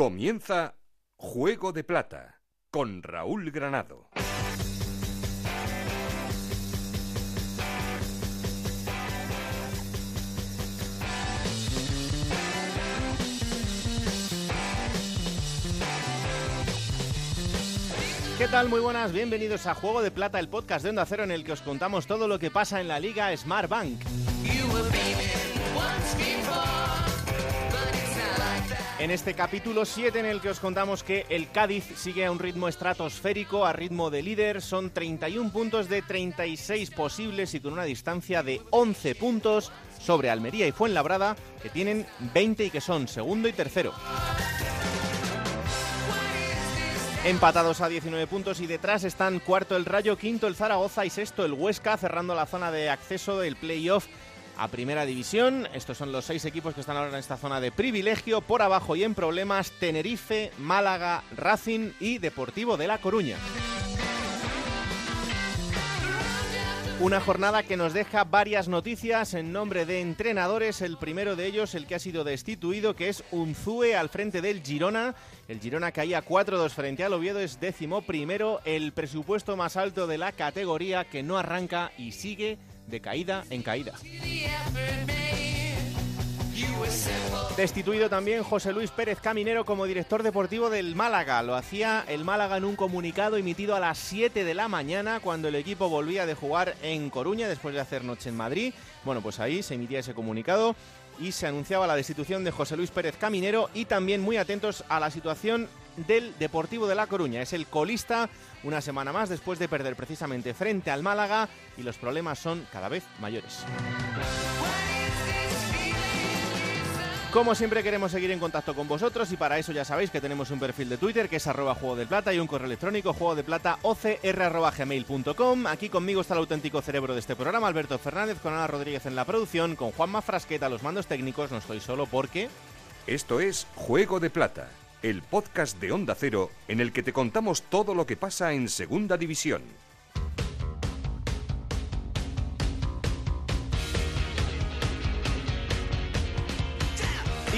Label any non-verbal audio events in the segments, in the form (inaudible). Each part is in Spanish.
Comienza Juego de Plata con Raúl Granado. ¿Qué tal? Muy buenas, bienvenidos a Juego de Plata, el podcast de Onda Cero en el que os contamos todo lo que pasa en la Liga Smart Bank. En este capítulo 7 en el que os contamos que el Cádiz sigue a un ritmo estratosférico, a ritmo de líder, son 31 puntos de 36 posibles y con una distancia de 11 puntos sobre Almería y Fuenlabrada, que tienen 20 y que son segundo y tercero. Empatados a 19 puntos y detrás están cuarto el Rayo, quinto el Zaragoza y sexto el Huesca, cerrando la zona de acceso del playoff a Primera División. Estos son los seis equipos que están ahora en esta zona de privilegio. Por abajo y en problemas, Tenerife, Málaga, Racing y Deportivo de La Coruña. Una jornada que nos deja varias noticias en nombre de entrenadores. El primero de ellos, el que ha sido destituido, que es Unzue al frente del Girona. El Girona caía 4-2 frente al Oviedo, es décimo primero. El presupuesto más alto de la categoría que no arranca y sigue de caída en caída. Destituido también José Luis Pérez Caminero como director deportivo del Málaga. Lo hacía el Málaga en un comunicado emitido a las 7 de la mañana cuando el equipo volvía de jugar en Coruña después de hacer noche en Madrid. Bueno, pues ahí se emitía ese comunicado y se anunciaba la destitución de José Luis Pérez Caminero y también muy atentos a la situación del Deportivo de La Coruña. Es el colista una semana más después de perder precisamente frente al Málaga y los problemas son cada vez mayores. Como siempre queremos seguir en contacto con vosotros y para eso ya sabéis que tenemos un perfil de Twitter que es arroba juego de plata y un correo electrónico juego de plata ocr.gmail.com. Aquí conmigo está el auténtico cerebro de este programa, Alberto Fernández, con Ana Rodríguez en la producción, con Juanma Frasqueta los mandos técnicos, no estoy solo porque... Esto es Juego de Plata, el podcast de Onda Cero en el que te contamos todo lo que pasa en Segunda División.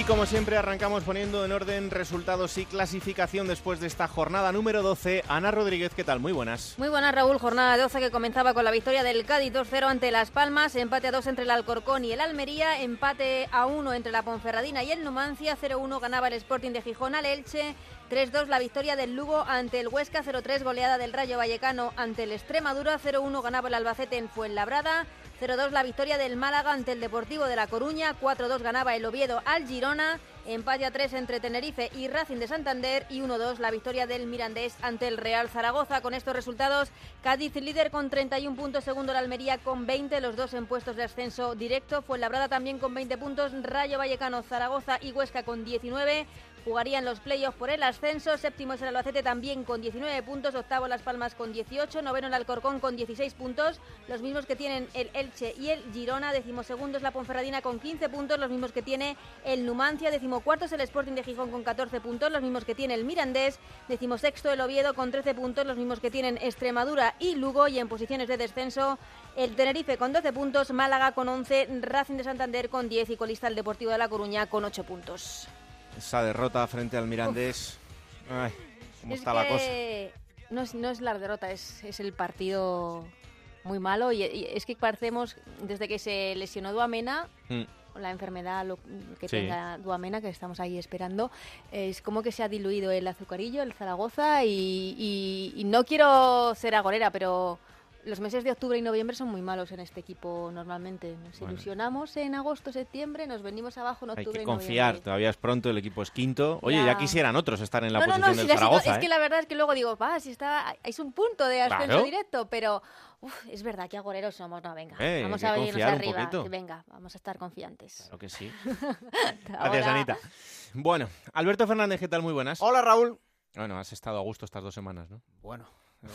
Y como siempre arrancamos poniendo en orden resultados y clasificación después de esta jornada número 12. Ana Rodríguez, ¿qué tal? Muy buenas. Muy buenas, Raúl. Jornada 12 que comenzaba con la victoria del Cádiz 2-0 ante Las Palmas, empate a 2 entre el Alcorcón y el Almería, empate a 1 entre la Ponferradina y el Numancia, 0-1 ganaba el Sporting de Gijón al Elche, 3-2 la victoria del Lugo ante el Huesca, 0-3 goleada del Rayo Vallecano ante el Extremadura, 0-1 ganaba el Albacete en Fuenlabrada, 0-2 la victoria del Málaga ante el Deportivo de La Coruña, 4-2 ganaba el Oviedo al Girona, empate a 3 entre Tenerife y Racing de Santander y 1-2 la victoria del Mirandés ante el Real Zaragoza. Con estos resultados, Cádiz líder con 31 puntos, segundo la Almería con 20, los dos en puestos de ascenso directo, Fuenlabrada también con 20 puntos, Rayo Vallecano, Zaragoza y Huesca con 19, jugarían los playoffs por el ascenso. Séptimo es el Albacete también con 19 puntos. Octavo Las Palmas con 18. Noveno el Alcorcón con 16 puntos. Los mismos que tienen el Elche y el Girona. Decimosegundo es la Ponferradina con 15 puntos. Los mismos que tiene el Numancia. Decimocuarto es el Sporting de Gijón con 14 puntos. Los mismos que tiene el Mirandés. Decimosexto el Oviedo con 13 puntos. Los mismos que tienen Extremadura y Lugo. Y en posiciones de descenso el Tenerife con 12 puntos. Málaga con 11. Racing de Santander con 10. Y colista el Deportivo de La Coruña con 8 puntos. Esa derrota frente al Mirandés. Ay, ¿Cómo Es está la cosa? No es, no es la derrota, es, es el partido muy malo. Y, y es que parecemos, desde que se lesionó Duamena, Mm. la enfermedad lo- que Sí. tenga Duamena, que estamos ahí esperando, es como que se ha diluido el azucarillo, el Zaragoza. Y, y- y no quiero ser agorera, pero los meses de octubre y noviembre son muy malos en este equipo normalmente. Nos Bueno. ilusionamos en agosto, septiembre, nos venimos abajo en Hay octubre que y confiar, noviembre. todavía es pronto, el equipo es quinto. Oye, ya, Ya. quisieran otros estar en la no, no, posición no, del si Zaragoza. es ¿eh? que la verdad es que luego digo, va, si está, es un punto de ascenso Claro. directo, pero uf, es verdad que agoreros somos, no, venga, Eh, hay vamos que a venirnos arriba, que venga, vamos a estar confiantes. Claro que sí. (laughs) Gracias, Anita. Bueno, Alberto Fernández, ¿qué tal? Muy buenas. Hola Raúl. Bueno, has estado a gusto estas dos semanas, ¿no? Bueno,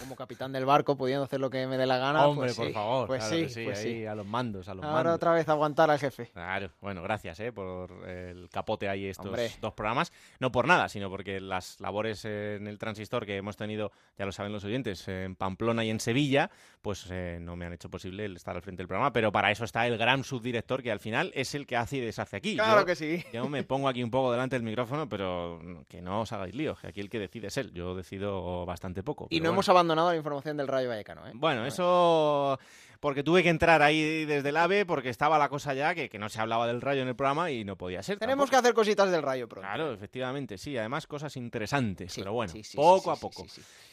como capitán del barco, pudiendo hacer lo que me dé la gana. Hombre, pues por sí, favor. Pues claro sí, sí, pues ahí sí. a los mandos, a los Ahora mandos. otra vez aguantar al jefe. Claro, bueno, gracias eh, por el capote ahí estos Hombre. dos programas. No por nada, sino porque las labores en el transistor que hemos tenido, ya lo saben los oyentes, en Pamplona y en Sevilla, pues eh, no me han hecho posible el estar al frente del programa, pero para eso está el gran subdirector que al final es el que hace y deshace aquí. Claro Yo- que sí. (laughs) Yo me pongo aquí un poco delante del micrófono, pero que no os hagáis lío, que aquí el que decide es él. Yo decido bastante poco. Y no bueno. hemos abandonado la información del Rayo Vallecano, ¿eh? Bueno, eso porque tuve que entrar ahí desde el AVE porque estaba la cosa ya que, que no se hablaba del rayo en el programa y no podía ser. Tenemos que hacer cositas del Rayo pronto. Claro, efectivamente, sí. Además, cosas interesantes. Sí, pero bueno, sí, sí, poco sí, a sí, poco.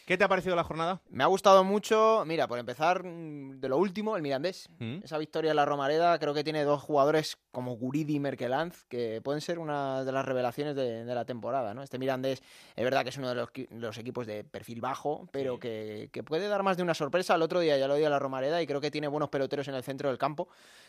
¿Qué te ha parecido la jornada? Me ha gustado mucho, mira, por empezar, mm, de lo último, el Mirandés. ¿Mm? Esa victoria en la Romareda creo que tiene dos jugadores como Guridi y Merkelanz que pueden ser una de las revelaciones de, de la temporada. ¿no? Este Mirandés es verdad que es uno de los, qui- los equipos de perfil bajo, pero Sí. que, que puede dar más de una sorpresa. El otro día ya lo dio a la Romareda y creo que tiene buenos peloteros en el centro del campo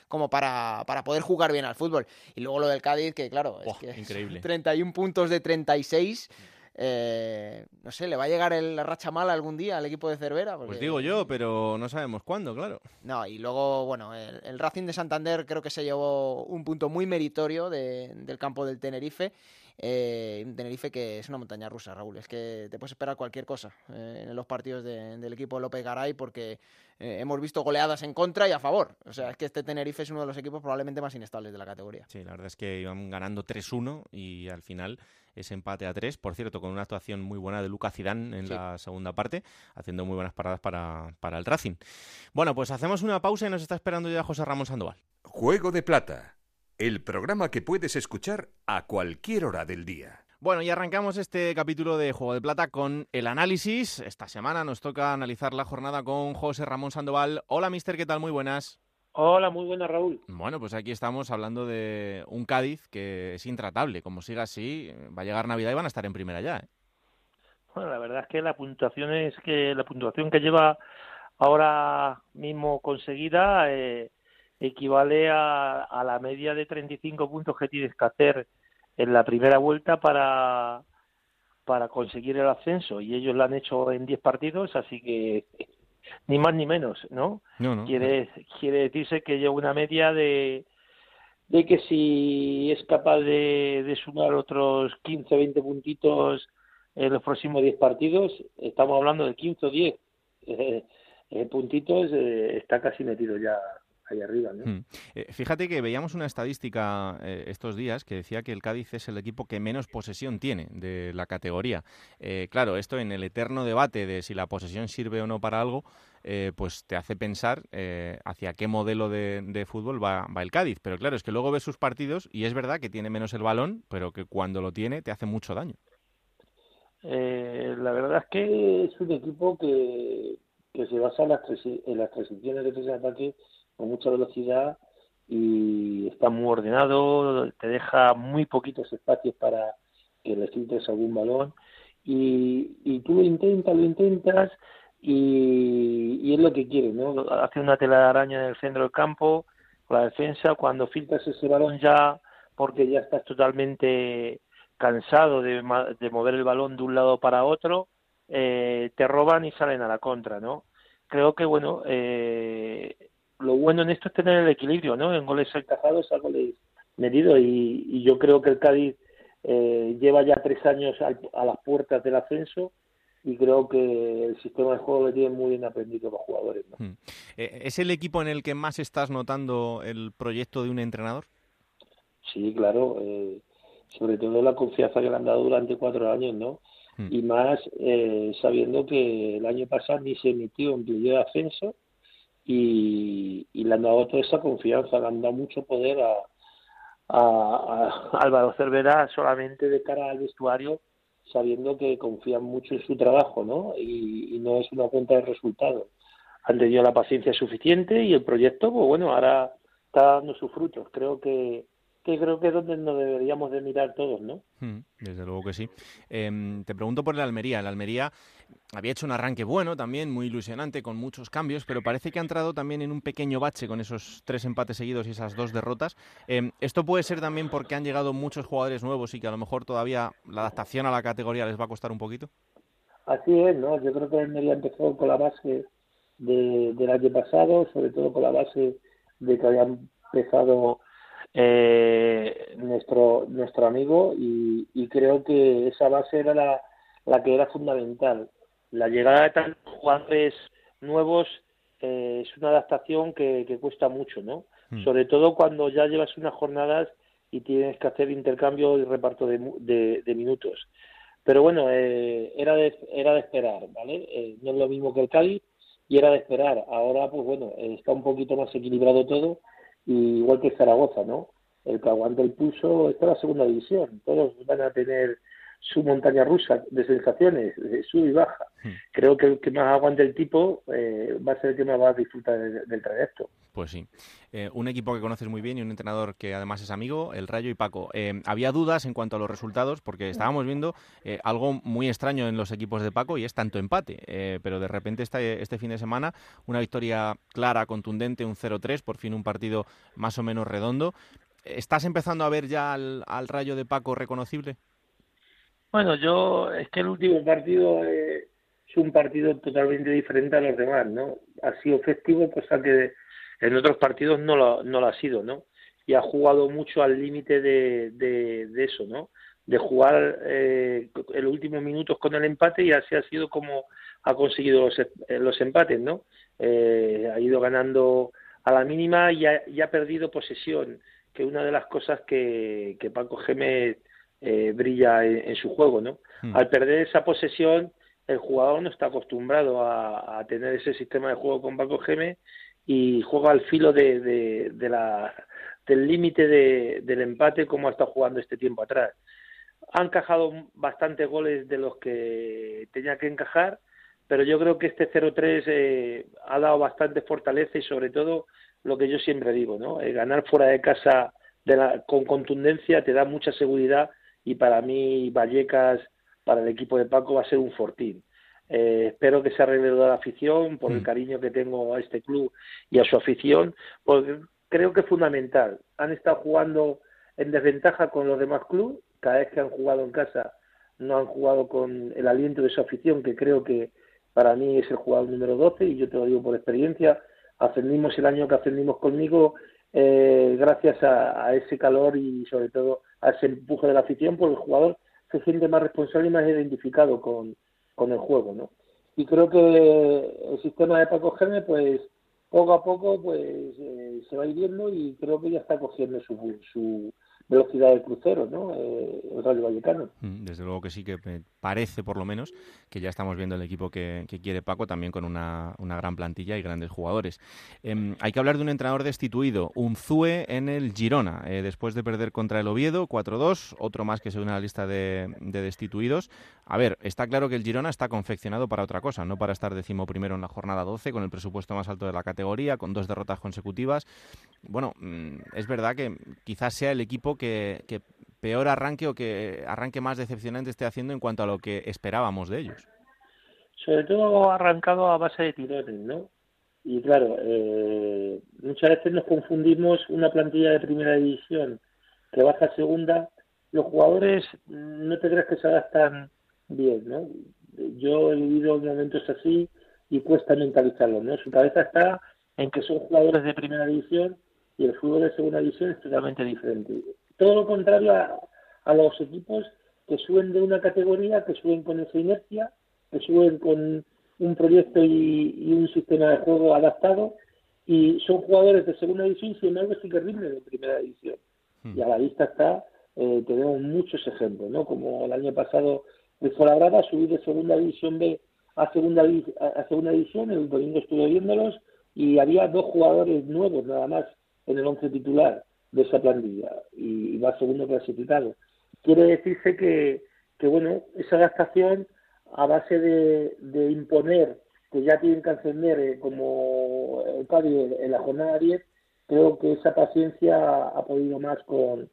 como para, para poder jugar bien al fútbol. Y luego lo del Cádiz, que claro, es Buah, que increíble. (laughs) 31 puntos de 36. Eh, no sé, ¿le va a llegar el- la racha mala algún día al equipo de Cervera? Pues digo yo, pero no sabemos cuándo, claro. no, y luego, bueno, el, el Racing de Santander creo que se llevó un punto muy meritorio de- del campo del Tenerife. Eh, un Tenerife que es una montaña rusa, Raúl. Es que te puedes esperar cualquier cosa eh, en los partidos de- del equipo López Garay porque eh, hemos visto goleadas en contra y a favor. O sea, es que este Tenerife es uno de los equipos probablemente más inestables de la categoría. Sí, la verdad es que iban ganando 3-1 y al final ese empate a 3, por cierto, con una actuación muy buena de Lucas Zidane en Sí. la segunda parte, haciendo muy buenas paradas para, para el Racing. Bueno, pues hacemos una pausa y nos está esperando ya José Ramón Sandoval. Juego de Plata, el programa que puedes escuchar a cualquier hora del día. Bueno, y arrancamos este capítulo de Juego de Plata con el análisis. Esta semana nos toca analizar la jornada con José Ramón Sandoval. Hola, mister, ¿qué tal? Muy buenas. Hola, muy buena Raúl. Bueno, pues aquí estamos hablando de un Cádiz que es intratable. Como siga así, va a llegar Navidad y van a estar en primera ya. ¿eh? Bueno, la verdad es que la puntuación es que la puntuación que lleva ahora mismo conseguida eh, equivale a, a la media de 35 puntos que tienes que hacer en la primera vuelta para para conseguir el ascenso y ellos lo han hecho en 10 partidos, así que (laughs) ni más ni menos, ¿no? No, no. quiere quiere decirse que lleva una media de de que si es capaz de, de sumar otros 15 20 puntitos en los próximos 10 partidos estamos hablando de 15 o 10 (laughs) eh, eh, puntitos eh, está casi metido ya ahí arriba ¿no? Hmm. Eh, fíjate que veíamos una estadística eh, estos días que decía que el Cádiz es el equipo que menos posesión tiene de la categoría. Eh, claro, esto en el eterno debate de si la posesión sirve o no para algo, eh, pues te hace pensar eh, hacia qué modelo de, de fútbol va, va el Cádiz. Pero claro, es que luego ves sus partidos y es verdad que tiene menos el balón, pero que cuando lo tiene te hace mucho daño. La verdad es que es un equipo que, que se basa en las, transi- en las transiciones de tres ataque con mucha velocidad y está muy ordenado, te deja muy poquitos espacios para que le filtres algún balón y, y tú lo intentas, lo intentas y, y es lo que quiere, ¿no? Hace una tela de araña en el centro del campo, con la defensa, cuando filtras ese balón ya, porque ya estás totalmente cansado de, de mover el balón de un lado para otro, eh, te roban y salen a la contra, ¿no? Creo que, bueno, eh, lo bueno en esto es tener el equilibrio, ¿no? En goles encajados a goles medidos y, y yo creo que el Cádiz eh, lleva ya tres años al- a las puertas del ascenso y creo que el sistema de juego le tiene muy bien aprendido los jugadores, ¿no? Hmm. Eh, ¿Es el equipo en el que más estás notando el proyecto de un entrenador? Sí, claro, eh, sobre todo la confianza que le han dado durante cuatro años, ¿no? Hmm. Y más eh, sabiendo que el año pasado ni se emitió un playoff de ascenso y, le han dado toda esa confianza, le han dado mucho poder a, (laughs) Álvaro Cervera solamente de cara al vestuario, sabiendo que confían mucho en su trabajo, ¿no? Y, y no es una cuenta de resultados. Han tenido la paciencia suficiente y el proyecto, pues bueno, ahora está dando sus frutos. Creo que, que creo que es donde nos deberíamos de mirar todos, ¿no? Mm, Desde luego que sí. Em, te pregunto por el Almería. El Almería había hecho un arranque bueno también, muy ilusionante, con muchos cambios, pero parece que ha entrado también en un pequeño bache con esos tres empates seguidos y esas dos derrotas. Em, esto puede ser también porque han llegado muchos jugadores nuevos y que a lo mejor todavía la adaptación a la categoría les va a costar un poquito. Así es, ¿no? Yo creo que el Almería empezó con la base del año pasado, sobre todo con la base de que había empezado eh, nuestro nuestro amigo y, creo que esa base era la, la que era fundamental. La llegada de tantos jugadores nuevos eh, es una adaptación que, que cuesta mucho, ¿no? Mm. Sobre todo cuando ya llevas unas jornadas y tienes que hacer intercambio y reparto de, de, minutos. Pero bueno, eh, era, de, era de esperar, ¿vale? Eh, no es lo mismo que el Cádiz y era de esperar. Ahora, pues bueno, está un poquito más equilibrado todo, y igual que Zaragoza, ¿no? El que aguante el pulso está en la segunda división. Todos van a tener su montaña rusa de sensaciones, de sub y baja. Hmm. Creo que el que más aguante el tipo eh, va a ser el que más va a disfrutar del, trayecto. Pues sí. Eh, un equipo que conoces muy bien y un entrenador que además es amigo, el Rayo y Paco. Eh, había dudas en cuanto a los resultados porque estábamos viendo algo muy extraño en los equipos de Paco y es tanto empate. pero de repente este, este fin de semana una victoria clara, contundente, un 0-3, por fin un partido más o menos redondo. ¿Estás empezando a ver ya al Rayo de Paco reconocible? Bueno, yo es que el último partido eh, es un partido totalmente diferente a los demás, ¿no? Ha sido festivo, cosa que en otros partidos no lo, no lo ha sido, ¿no? Y ha jugado mucho al límite de, de, eso, ¿no? De jugar eh, el último minutos con el empate y así ha sido como ha conseguido los, eh, los empates, ¿no? Eh, ha ido ganando a la mínima y ha, y ha perdido posesión, que una de las cosas que, que Paco Gémez eh, brilla en, su juego, ¿no? Hmm. Al perder esa posesión, el jugador no está acostumbrado a, tener ese sistema de juego con Paco Geme y juega al filo de, la, del límite del empate como ha estado jugando este tiempo atrás. Han encajado bastantes goles de los que tenía que encajar, pero yo creo que este 0-3 eh, ha dado bastante fortaleza y sobre todo lo que yo siempre digo, ¿no? El ganar fuera de casa de la, con contundencia te da mucha seguridad y para mí Vallecas, para el equipo de Paco, va a ser un fortín. Eh, espero que se arregle toda la afición por el mm. cariño que tengo a este club y a su afición, porque creo que es fundamental. Han estado jugando en desventaja con los demás clubes, cada vez que han jugado en casa no han jugado con el aliento de su afición, que creo que para mí es el jugador número 12 y yo te lo digo por experiencia. Ascendimos el año que ascendimos conmigo eh, gracias a, ese calor y sobre todo a ese empuje de la afición, porque el jugador se siente más responsable y más identificado con, con el juego, ¿no? Y creo que el sistema de Paco Gene, pues poco a poco, pues eh, se va ir viendo y creo que ya está cogiendo su, su velocidad de crucero, ¿no? Eh, el Rayo Vallecano. Mm, desde luego que sí, que parece por lo menos que ya estamos viendo el equipo que, quiere Paco, también con una, gran plantilla y grandes jugadores. Em, hay que hablar de un entrenador destituido, un Zue en el Girona, eh, después de perder contra el Oviedo, 4-2, otro más que se une a la lista de, destituidos. A ver, está claro que el Girona está confeccionado para otra cosa, no para estar primero en la jornada 12, con el presupuesto más alto de la categoría, con dos derrotas consecutivas. Bueno, mm, es verdad que quizás sea el equipo que, peor arranque o que arranque más decepcionante esté haciendo en cuanto a lo que esperábamos de ellos. Sobre todo arrancado a base de tirones, ¿no? Y claro, eh, muchas veces nos confundimos una plantilla de primera división que baja a segunda. Los jugadores no te crees que se adaptan bien, ¿no? Yo he vivido momentos así y cuesta mentalizarlo, ¿no? Su cabeza está en que son jugadores de primera división y el fútbol de segunda división es totalmente diferente. Todo lo contrario a, los equipos que suben de una categoría, que suben con esa inercia, que suben con un proyecto y, un sistema de juego adaptado y son jugadores de segunda división y sin embargo sí que rinden en primera división. Hmm. Y a la vista está, eh, tenemos muchos ejemplos, ¿no? Como el año pasado el Fuenlabrada subir de segunda división B a segunda, a segunda división, el domingo estuve viéndolos y había dos jugadores nuevos nada más en el once titular de esa plantilla y, va segundo clasificado. Quiere decirse que, que bueno, esa adaptación a base de, imponer que ya tienen que ascender eh, como el Cádiz en la jornada 10, creo que esa paciencia ha podido más con,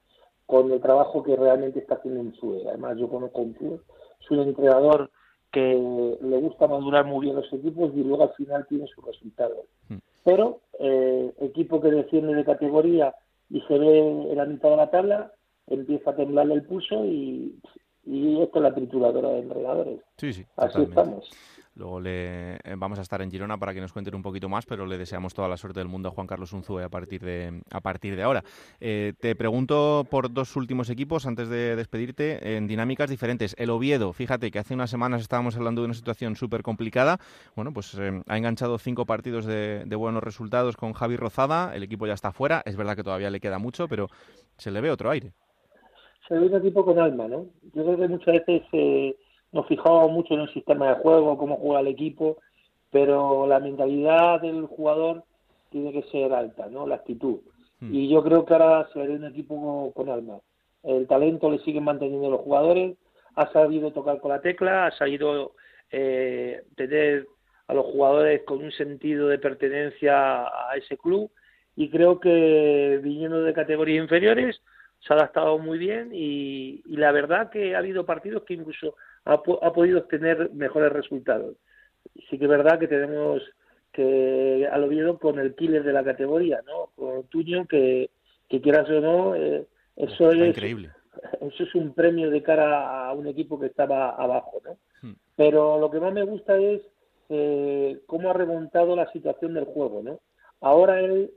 con el trabajo que realmente está haciendo en Sue. Además, yo conozco un es un entrenador que le gusta madurar muy bien los equipos y luego al final tiene sus resultados. Hmm. Pero eh, equipo que desciende de categoría y se ve en la mitad de la tabla, empieza a temblarle el pulso y y esto es la trituradora de entrenadores. Sí, sí. Así estamos. Luego le eh, vamos a estar en Girona para que nos cuenten un poquito más, pero le deseamos toda la suerte del mundo a Juan Carlos Unzue a partir de a partir de ahora. Eh, te pregunto por dos últimos equipos antes de despedirte en dinámicas diferentes. El Oviedo, fíjate que hace unas semanas estábamos hablando de una situación súper complicada. Bueno, pues eh, ha enganchado cinco partidos de, buenos resultados con Javi Rozada. El equipo ya está fuera. Es verdad que todavía le queda mucho, pero se le ve otro aire. Se ve un equipo con alma, ¿no? Yo creo que muchas veces nos fijamos mucho en el sistema de juego, cómo juega el equipo, pero la mentalidad del jugador tiene que ser alta, ¿no? La actitud. Hmm. Y yo creo que ahora se ve un equipo con, alma. El talento le siguen manteniendo los jugadores, ha sabido tocar con la tecla, ha sabido eh, tener a los jugadores con un sentido de pertenencia a ese club y creo que viniendo de categorías inferiores se ha adaptado muy bien y, y la verdad que ha habido partidos que incluso ha, podido obtener mejores resultados. Sí que es verdad que tenemos que al Oviedo con el killer de la categoría, ¿no? Con Tuño, que, que quieras o no, eh, eso es increíble. Eso es un premio de cara a un equipo que estaba abajo, ¿no? Hmm. Pero lo que más me gusta es eh, cómo ha remontado la situación del juego, ¿no? Ahora él,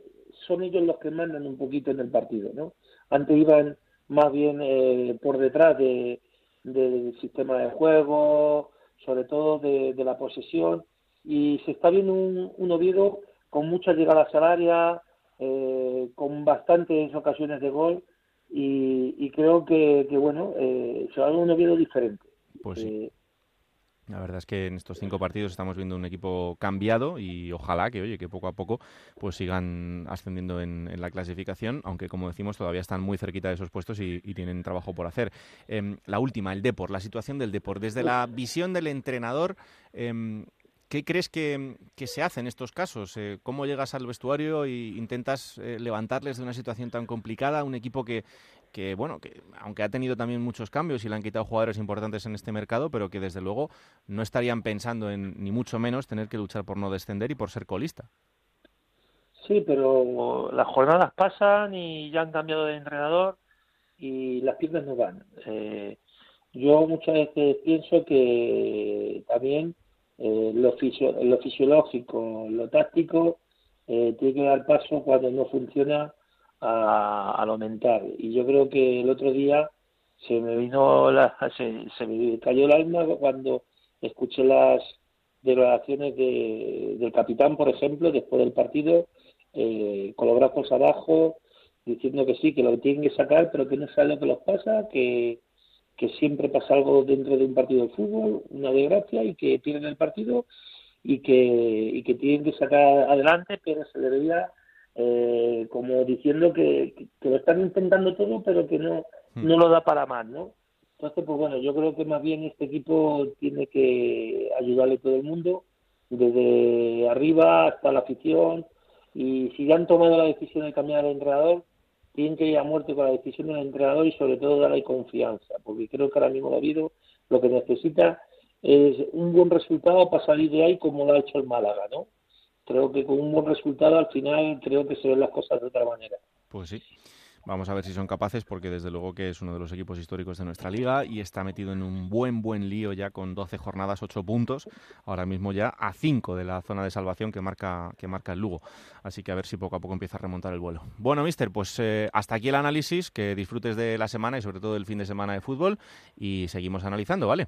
son ellos los que mandan un poquito en el partido, ¿no? Antes iban más bien eh, por detrás de, del sistema de juego, sobre todo de, la posesión, y se está viendo un, un Oviedo con muchas llegadas al área, eh, con bastantes ocasiones de gol, y, creo que, bueno, eh, se va a ver un Oviedo diferente. Pues sí. Eh, la verdad es que en estos cinco partidos estamos viendo un equipo cambiado y ojalá que, oye, que poco a poco pues sigan ascendiendo en, la clasificación, aunque como decimos todavía están muy cerquita de esos puestos y, tienen trabajo por hacer. Em, la última, el Depor, la situación del Depor. Desde la visión del entrenador, em, ¿Qué crees que, se hace en estos casos? Eh, ¿Cómo llegas al vestuario e intentas eh, levantarles de una situación tan complicada? Un equipo que, que, bueno, que aunque ha tenido también muchos cambios y le han quitado jugadores importantes en este mercado, pero que desde luego no estarían pensando en, ni mucho menos, tener que luchar por no descender y por ser colista. Sí, pero las jornadas pasan y ya han cambiado de entrenador y las piernas no van. Eh, yo muchas veces pienso que también eh, lo, lo fisiológico, lo táctico, eh, tiene que dar paso cuando no funciona a, lo mental. Y yo creo que el otro día se me vino la, se, me cayó el alma cuando escuché las declaraciones de, del capitán, por ejemplo, después del partido, eh, con los brazos abajo, diciendo que sí, que lo tienen que sacar, pero que no sabe lo que los pasa, que, que siempre pasa algo dentro de un partido de fútbol, una desgracia, y que pierden el partido y que, y que tienen que sacar adelante, pero se debería eh, como diciendo que, lo están intentando todo, pero que no, no lo da para más, ¿no? Entonces, pues bueno, yo creo que más bien este equipo tiene que ayudarle todo el mundo, desde arriba hasta la afición, y si ya han tomado la decisión de cambiar de entrenador, tienen que ir a muerte con la decisión del entrenador y sobre todo darle confianza, porque creo que ahora mismo David lo que necesita es un buen resultado para salir de ahí como lo ha hecho el Málaga, ¿no? Creo que con un buen resultado al final creo que se ven las cosas de otra manera. Pues sí. Vamos a ver si son capaces, porque desde luego que es uno de los equipos históricos de nuestra liga y está metido en un buen, buen lío ya con 12 jornadas, 8 puntos, ahora mismo ya a 5 de la zona de salvación que marca, que marca el Lugo. Así que a ver si poco a poco empieza a remontar el vuelo. Bueno, mister, pues eh, hasta aquí el análisis, que disfrutes de la semana y sobre todo del fin de semana de fútbol y seguimos analizando, ¿vale?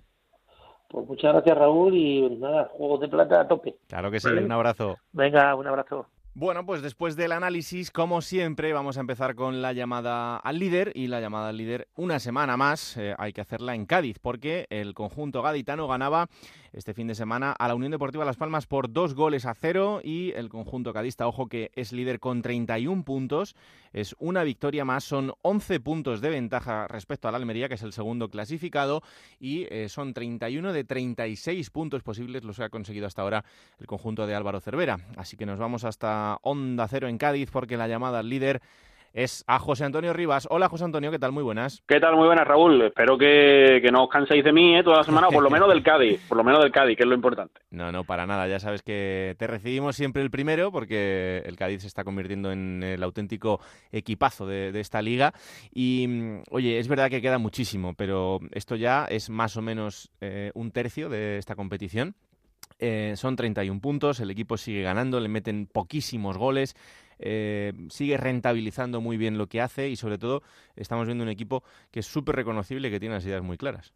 Pues muchas gracias Raúl y nada, Juegos de Plata a tope. Claro que sí, un abrazo. Venga, un abrazo. Bueno, pues después del análisis, como siempre, vamos a empezar con la llamada al líder y la llamada al líder una semana más eh, hay que hacerla en Cádiz porque el conjunto gaditano ganaba este fin de semana a la Unión Deportiva Las Palmas por dos goles a cero y el conjunto cadista, ojo que es líder con 31 puntos, es una victoria más, son 11 puntos de ventaja respecto al Almería, que es el segundo clasificado, y eh, son 31 de 36 puntos posibles los que ha conseguido hasta ahora el conjunto de Álvaro Cervera. Así que nos vamos hasta Onda Cero en Cádiz porque la llamada al líder es a José Antonio Rivas. Hola José Antonio, ¿qué tal? Muy buenas. ¿Qué tal? Muy buenas, Raúl. Espero que, no os canséis de mí ¿eh? toda la semana, o por lo (laughs) menos del Cádiz, por lo menos del Cádiz, que es lo importante. No, no, para nada. Ya sabes que te recibimos siempre el primero porque el Cádiz se está convirtiendo en el auténtico equipazo de, esta liga. Y, mm, oye, es verdad que queda muchísimo, pero esto ya es más o menos eh, un tercio de esta competición. Eh, son 31 puntos, el equipo sigue ganando, le meten poquísimos goles. Eh, sigue rentabilizando muy bien lo que hace y sobre todo estamos viendo un equipo que es súper reconocible y que tiene las ideas muy claras.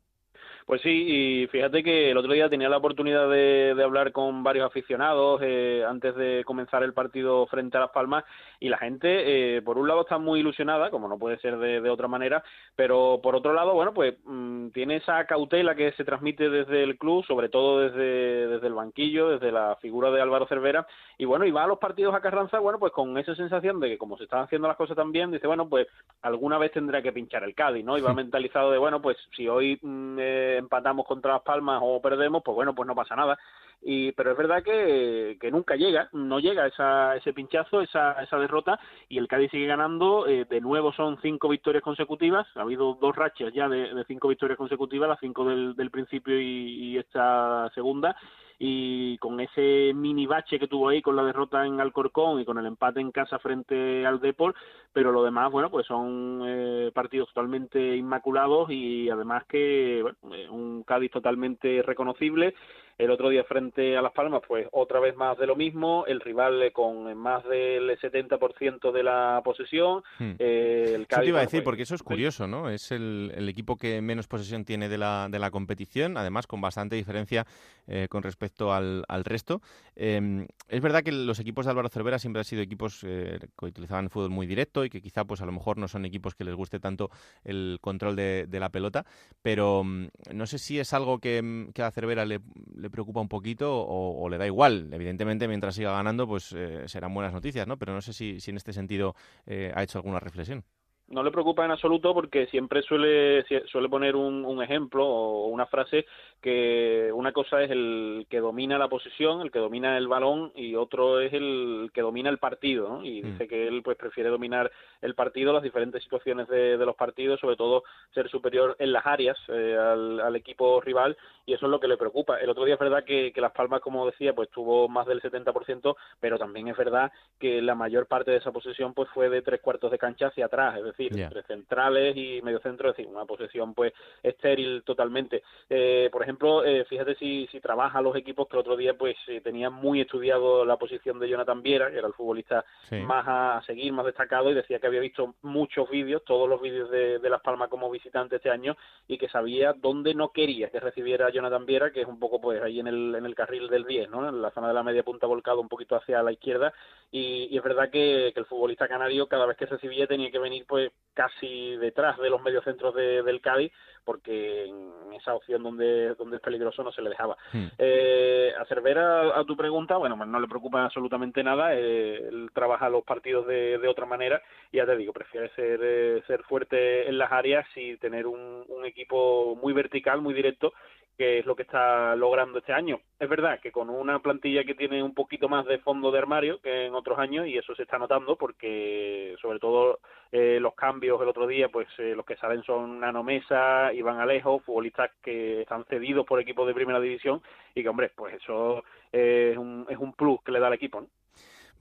Pues sí, y fíjate que el otro día tenía la oportunidad de, hablar con varios aficionados eh, antes de comenzar el partido frente a Las Palmas y la gente, eh, por un lado, está muy ilusionada, como no puede ser de, otra manera, pero por otro lado, bueno, pues mm, tiene esa cautela que se transmite desde el club, sobre todo desde, desde el banquillo, desde la figura de Álvaro Cervera, y bueno, y va a los partidos a Carranza, bueno, pues con esa sensación de que como se están haciendo las cosas tan bien, dice, bueno, pues alguna vez tendrá que pinchar el Cádiz, ¿no? Y va mentalizado de, bueno, pues si hoy mm, eh, empatamos contra Las Palmas o perdemos, pues bueno, pues no pasa nada. Y pero es verdad que, que nunca llega, no llega esa, ese pinchazo, esa, esa derrota y el Cádiz sigue ganando, eh, de nuevo son cinco victorias consecutivas, ha habido dos rachas ya de, de cinco victorias consecutivas, las cinco del, principio y esta segunda y con ese mini bache que tuvo ahí con la derrota en Alcorcón y con el empate en casa frente al Depor, pero lo demás, bueno, pues son eh, partidos totalmente inmaculados y además que bueno, eh, un Cádiz totalmente reconocible el otro día frente a Las Palmas, pues otra vez más de lo mismo, el rival con más del 70% de la posesión. Hmm. Eh, el Cádiz, te iba a decir, pues, porque eso es curioso, ¿no? Es el, equipo que menos posesión tiene de la, de la competición, además con bastante diferencia eh, con respecto al, al resto. Em, es verdad que los equipos de Álvaro Cervera siempre han sido equipos eh, que utilizaban fútbol muy directo y que quizá pues a lo mejor no son equipos que les guste tanto el control de, la pelota, pero mm, no sé si es algo que, mm, que a Cervera le le preocupa un poquito o, le da igual. Evidentemente, mientras siga ganando, pues eh, serán buenas noticias, ¿no? Pero no sé si, si en este sentido eh, ha hecho alguna reflexión no le preocupa en absoluto porque siempre suele suele poner un, un, ejemplo o una frase que una cosa es el que domina la posición, el que domina el balón y otro es el que domina el partido, ¿no? Y dice mm. que él pues prefiere dominar el partido, las diferentes situaciones de, de los partidos, sobre todo ser superior en las áreas eh, al, al, equipo rival y eso es lo que le preocupa. El otro día es verdad que, que Las Palmas, como decía, pues tuvo más del 70%, pero también es verdad que la mayor parte de esa posesión pues fue de tres cuartos de cancha hacia atrás, es decir, entre centrales y medio centro, es decir, una posesión pues estéril totalmente. Eh, por ejemplo, ejemplo, eh, fíjate si, si trabaja los equipos que el otro día pues eh, tenían muy estudiado la posición de Jonathan Viera, que era el futbolista más a seguir, más destacado, y decía que había visto muchos vídeos, todos los vídeos de, de, Las Palmas como visitante este año, y que sabía dónde no quería que recibiera Jonathan Viera, que es un poco pues ahí en el, en el carril del 10, ¿no? en la zona de la media punta volcado un poquito hacia la izquierda, y, es verdad que, que, el futbolista canario cada vez que recibía tenía que venir pues casi detrás de los mediocentros de, del Cádiz, porque en esa opción donde donde es peligroso no se le dejaba. Hmm. Eh, a Cervera, a tu pregunta, bueno, pues no le preocupa absolutamente nada, eh, él trabaja los partidos de, de, otra manera y ya te digo, prefiere ser, eh, ser fuerte en las áreas y tener un, un equipo muy vertical, muy directo que es lo que está logrando este año. Es verdad que con una plantilla que tiene un poquito más de fondo de armario que en otros años y eso se está notando porque sobre todo eh, los cambios el otro día, pues eh, los que salen son Nano Mesa, Iván Alejo, futbolistas que están cedidos por equipos de primera división y que hombre, pues eso es un, es un plus que le da al equipo. ¿no?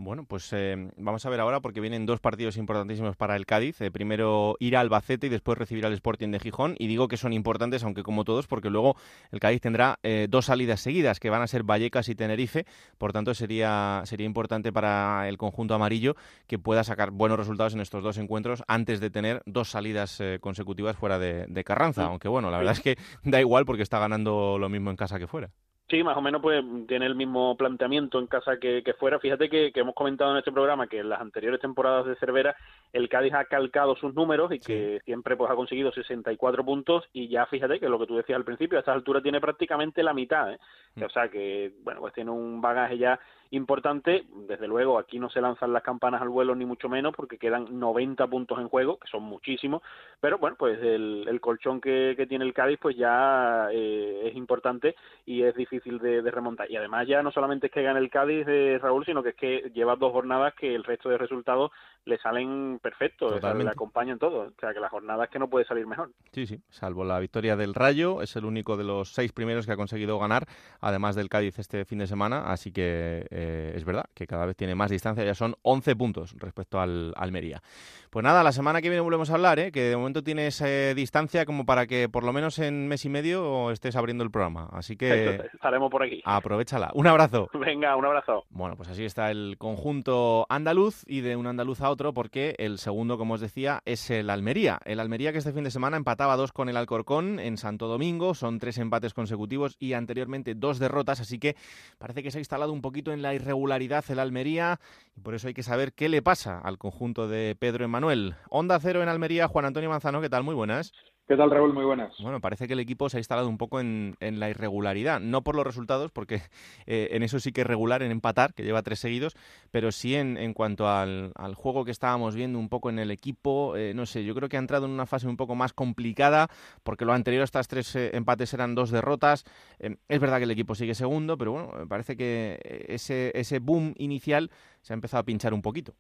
Bueno, pues eh, vamos a ver ahora porque vienen dos partidos importantísimos para el Cádiz. Eh, primero ir a Albacete y después recibir al Sporting de Gijón. Y digo que son importantes, aunque como todos, porque luego el Cádiz tendrá eh, dos salidas seguidas, que van a ser Vallecas y Tenerife. Por tanto, sería, sería importante para el conjunto amarillo que pueda sacar buenos resultados en estos dos encuentros antes de tener dos salidas consecutivas fuera de, de Carranza. Aunque bueno, la verdad es que da igual porque está ganando lo mismo en casa que fuera. Sí, más o menos pues tiene el mismo planteamiento en casa que, fuera. Fíjate que, hemos comentado en este programa que en las anteriores temporadas de Cervera el Cádiz ha calcado sus números y que siempre pues ha conseguido 64 puntos y ya fíjate que lo que tú decías al principio, a esta altura tiene prácticamente la mitad. ¿eh? Mm. O sea que, bueno, pues tiene un bagaje ya importante. Desde luego, aquí no se lanzan las campanas al vuelo ni mucho menos porque quedan 90 puntos en juego, que son muchísimos, pero bueno, pues el, colchón que, tiene el Cádiz pues ya eh, es importante y es difícil de, remontar. Y además ya no solamente es que gane el Cádiz, de Raúl, sino que es que lleva dos jornadas que el resto de resultados le salen perfectos, le acompañan todo. O sea, que la jornada es que no puede salir mejor. Sí, sí, salvo la victoria del Rayo, es el único de los seis primeros que ha conseguido ganar, además del Cádiz este fin de semana, así que eh, es verdad que cada vez tiene más distancia, ya son 11 puntos respecto al Almería. Pues nada, la semana que viene volvemos a hablar, ¿eh? que de momento tienes eh, distancia como para que por lo menos en mes y medio estés abriendo el programa, así que estaremos por aquí. Aprovechala. Un abrazo. (laughs) Venga, un abrazo. Bueno, pues así está el conjunto andaluz y de un andaluz a otro porque el segundo, como os decía, es el Almería. El Almería que este fin de semana empataba dos con el Alcorcón en Santo Domingo, son tres empates consecutivos y anteriormente dos derrotas, así que parece que se ha instalado un poquito en la irregularidad el Almería y por eso hay que saber qué le pasa al conjunto de Pedro Emanuel. Onda cero en Almería, Juan Antonio Manzano, ¿qué tal? Muy buenas. ¿Qué tal, Raúl? Muy buenas. Bueno, parece que el equipo se ha instalado un poco en, la irregularidad, no por los resultados, porque (laughs) eh, en eso sí que es regular, en empatar, que lleva tres seguidos, pero sí en, cuanto al, juego que estábamos viendo un poco en el equipo, eh, no sé, yo creo que ha entrado en una fase un poco más complicada, porque lo anterior a estas tres eh, empates eran dos derrotas. es verdad que el equipo sigue segundo, pero bueno, parece que ese, ese boom inicial se ha empezado a pinchar un poquito.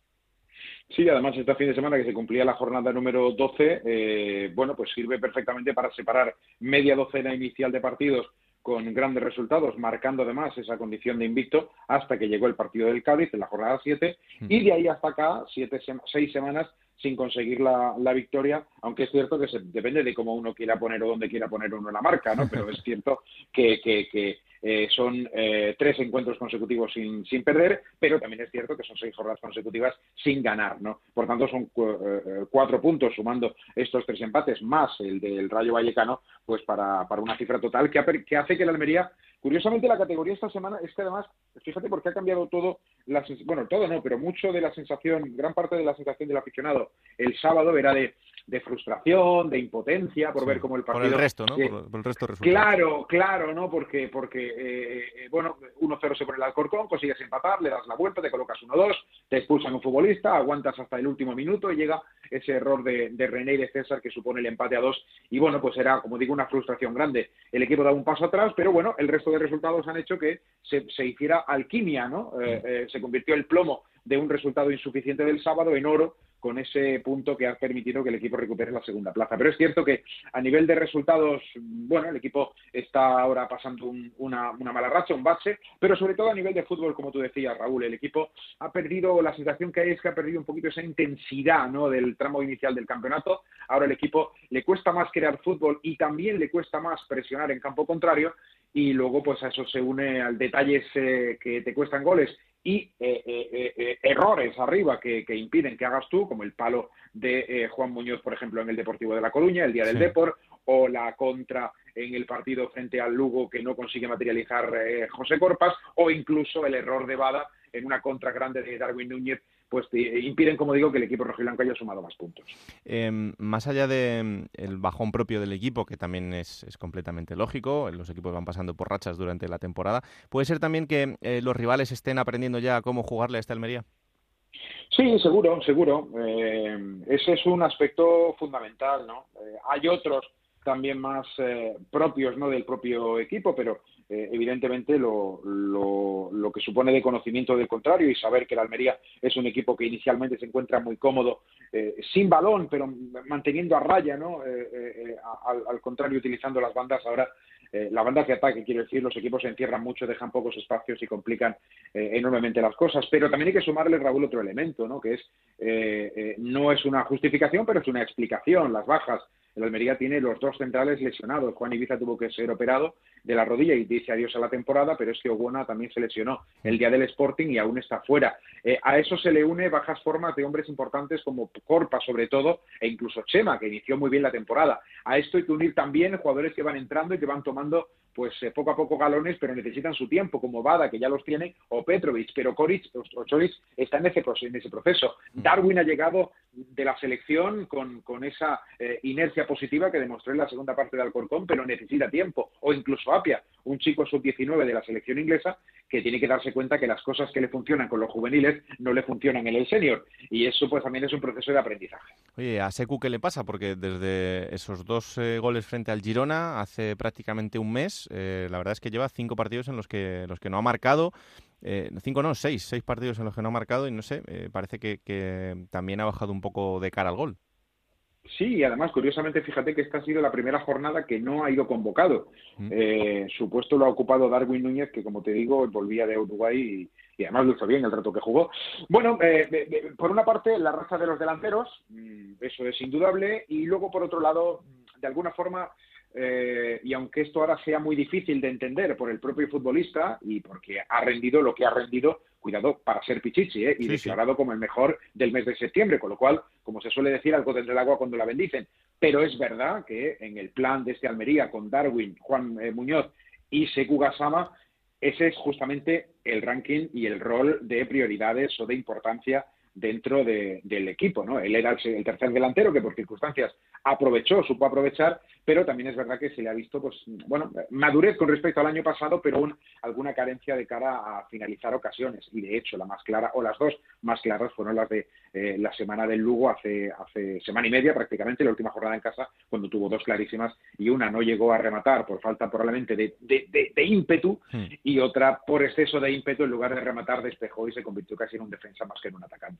Sí, además este fin de semana que se cumplía la jornada número 12, eh, bueno, pues sirve perfectamente para separar media docena inicial de partidos con grandes resultados, marcando además esa condición de invicto hasta que llegó el partido del Cádiz en la jornada 7 y de ahí hasta acá, siete, seis semanas sin conseguir la, victoria, aunque es cierto que se, depende de cómo uno quiera poner o dónde quiera poner uno la marca, ¿no? Pero es cierto que, que eh, son eh, tres encuentros consecutivos sin, sin, perder, pero también es cierto que son seis jornadas consecutivas sin ganar, ¿no? Por tanto, son eh, cuatro puntos sumando estos tres empates más el del Rayo Vallecano, pues para, para una cifra total que, que hace que la Almería Curiosamente, la categoría esta semana es que además, fíjate porque ha cambiado todo, la, bueno, todo no, pero mucho de la sensación, gran parte de la sensación del aficionado el sábado era de, de frustración, de impotencia por ver cómo el partido. Por el resto, ¿no? por, el resto Claro, claro, ¿no? Porque, porque eh, eh bueno, 1-0 se pone el Alcorcón, consigues empatar, le das la vuelta, te colocas 1-2, te expulsan un futbolista, aguantas hasta el último minuto y llega ese error de, de René y de César que supone el empate a dos. Y bueno, pues era, como digo, una frustración grande. El equipo da un paso atrás, pero bueno, el resto de resultados han hecho que se, hiciera alquimia, ¿no? Eh, eh, se convirtió el plomo de un resultado insuficiente del sábado en oro con ese punto que ha permitido que el equipo recupere la segunda plaza. Pero es cierto que a nivel de resultados, bueno, el equipo está ahora pasando una, mala racha, un bache, pero sobre todo a nivel de fútbol, como tú decías, Raúl, el equipo ha perdido, la sensación que hay es que ha perdido un poquito esa intensidad ¿no? del tramo inicial del campeonato. Ahora el equipo le cuesta más crear fútbol y también le cuesta más presionar en campo contrario y luego pues a eso se une al detalles que te cuestan goles y eh, eh, eh, errores arriba que, impiden que hagas tú, como el palo de Juan Muñoz, por ejemplo, en el Deportivo de La Coruña, el día del Depor, o la contra en el partido frente al Lugo que no consigue materializar José Corpas, o incluso el error de Bada en una contra grande de Darwin Núñez pues impiden, como digo, que el equipo rojiblanco haya sumado más puntos. Em, más allá del el bajón propio del equipo, que también es, completamente lógico, los equipos van pasando por rachas durante la temporada, ¿puede ser también que eh, los rivales estén aprendiendo ya cómo jugarle a esta Almería? Sí, seguro, seguro. Eh, ese es un aspecto fundamental, ¿no? Eh, hay otros también más propios ¿no? del propio equipo, pero eh, evidentemente lo, lo, que supone de conocimiento del contrario y saber que la Almería es un equipo que inicialmente se encuentra muy cómodo, eh, sin balón, pero manteniendo a raya, ¿no? Eh, al, contrario, utilizando las bandas. Ahora, la banda que ataque, quiero decir, los equipos se encierran mucho, dejan pocos espacios y complican enormemente las cosas. Pero también hay que sumarle, Raúl, otro elemento, ¿no? Que es, no es una justificación, pero es una explicación. Las bajas el Almería tiene los dos centrales lesionados. Juan Ibiza tuvo que ser operado de la rodilla y dice adiós a la temporada, pero es que Ogona también se lesionó el día del Sporting y aún está fuera. Eh, a eso se le une bajas formas de hombres importantes como Corpa, sobre todo, e incluso Chema, que inició muy bien la temporada. A esto hay que unir también jugadores que van entrando y que van tomando pues eh, poco a poco galones, pero necesitan su tiempo, como Bada, que ya los tiene, o Petrovic, pero Koric o Choric está en ese, en ese proceso. Mm. Darwin ha llegado de la selección con, con esa eh, inercia positiva que demostró en la segunda parte de Alcorcón, pero necesita tiempo. O incluso Apia, un chico sub-19 de la selección inglesa, que tiene que darse cuenta que las cosas que le funcionan con los juveniles no le funcionan en el senior. Y eso pues también es un proceso de aprendizaje. Oye, ¿a Secu qué le pasa? Porque desde esos dos eh, goles frente al Girona hace prácticamente un mes, eh, la verdad es que lleva cinco partidos en los que, los que no ha marcado. Eh, cinco no, seis, seis partidos en los que no ha marcado y no sé, parece que también ha bajado un poco de cara al gol. Sí, y además, curiosamente, fíjate que esta ha sido la primera jornada que no ha ido convocado. Mm. Eh, su puesto lo ha ocupado Darwin Núñez, que como te digo, volvía de Uruguay y, además lo hizo bien el rato que jugó. Bueno, eh, por una parte, la raza de los delanteros, mm, eso es indudable, y luego, por otro lado, de alguna forma, eh, y aunque esto ahora sea muy difícil de entender por el propio futbolista y porque ha rendido lo que ha rendido, cuidado, para ser Pichichi, ¿eh? y declarado como el mejor del mes de septiembre, con lo cual, como se suele decir, algo tendrá el agua cuando la bendicen. Pero es verdad que en el plan de este Almería, con Darwin, Juan eh, Muñoz y Seku Gasama, ese es justamente el ranking y el rol de prioridades o de importancia dentro del equipo, ¿no? Él era el, tercer delantero que por circunstancias aprovechó, supo aprovechar, pero también es verdad que se le ha visto, pues, bueno, madurez con respecto al año pasado, pero alguna carencia de cara a finalizar ocasiones. Y de hecho, la más clara, o las dos más claras, fueron las de eh, la semana del Lugo hace, hace semana y media prácticamente, la última jornada en casa, cuando tuvo dos clarísimas y una no llegó a rematar por falta probablemente de, de, ímpetu hmm. y otra por exceso de ímpetu, en lugar de rematar, despejó y se convirtió casi en un defensa más que en un atacante.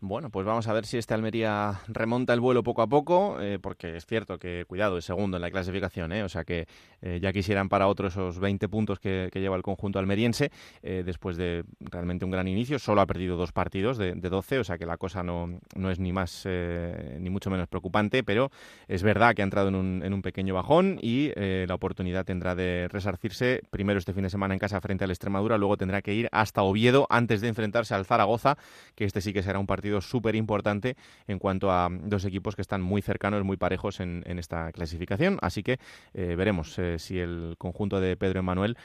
Bueno, pues vamos a ver si este Almería remonta el vuelo poco a poco, eh, porque es cierto que, cuidado, es segundo en la clasificación, eh, o sea que eh, ya quisieran para otro esos 20 puntos que, lleva el conjunto almeriense, después de realmente un gran inicio, solo ha perdido dos partidos de, 12, o sea que la cosa no, no es ni más ni mucho menos preocupante, pero es verdad que ha entrado en un, en un pequeño bajón y la oportunidad tendrá de resarcirse primero este fin de semana en casa frente al Extremadura, luego tendrá que ir hasta Oviedo antes de enfrentarse al Zaragoza, que este sí que será un partido súper importante en cuanto a dos equipos que están muy cercanos, muy parejos en, esta clasificación. Así que eh, veremos eh, si el conjunto de Pedro Emanuel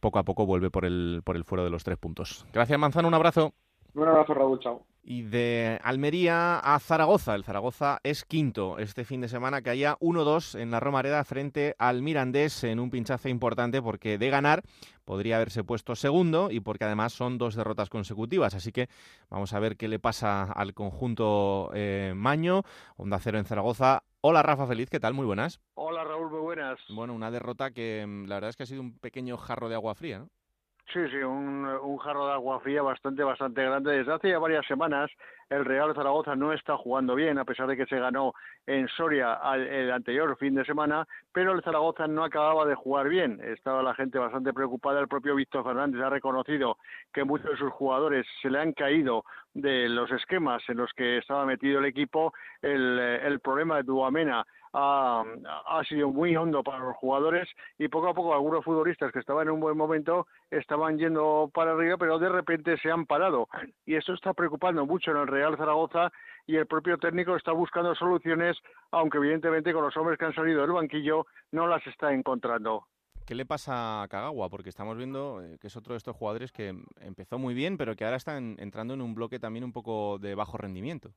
poco a poco vuelve por el, por el fuero de los tres puntos. Gracias, Manzano. Un abrazo. Un abrazo, Raúl. Chao. Y de Almería a Zaragoza. El Zaragoza es quinto este fin de semana, que haya 1-2 en la Romareda frente al Mirandés en un pinchazo importante porque de ganar podría haberse puesto segundo y porque además son dos derrotas consecutivas. Así que vamos a ver qué le pasa al conjunto eh, Maño. Onda Cero en Zaragoza. Hola Rafa Feliz, ¿qué tal? Muy buenas. Hola Raúl, muy buenas. Bueno, una derrota que mm, la verdad es que ha sido un pequeño jarro de agua fría, ¿no? Sí, sí, un, jarro de agua fría bastante, bastante grande. Desde hace ya varias semanas el Real Zaragoza no está jugando bien, a pesar de que se ganó en Soria el anterior fin de semana, pero el Zaragoza no acababa de jugar bien. Estaba la gente bastante preocupada. El propio Víctor Fernández ha reconocido que muchos de sus jugadores se le han caído de los esquemas en los que estaba metido el equipo. El, el problema de Duamena ha, ha, sido muy hondo para los jugadores y poco a poco algunos futbolistas que estaban en un buen momento estaban yendo para arriba, pero de repente se han parado. Y eso está preocupando mucho en el Real Zaragoza y el propio técnico está buscando soluciones, aunque evidentemente con los hombres que han salido del banquillo no las está encontrando. ¿Qué le pasa a Kagawa? Porque estamos viendo eh, que es otro de estos jugadores que empezó muy bien, pero que ahora están entrando en un bloque también un poco de bajo rendimiento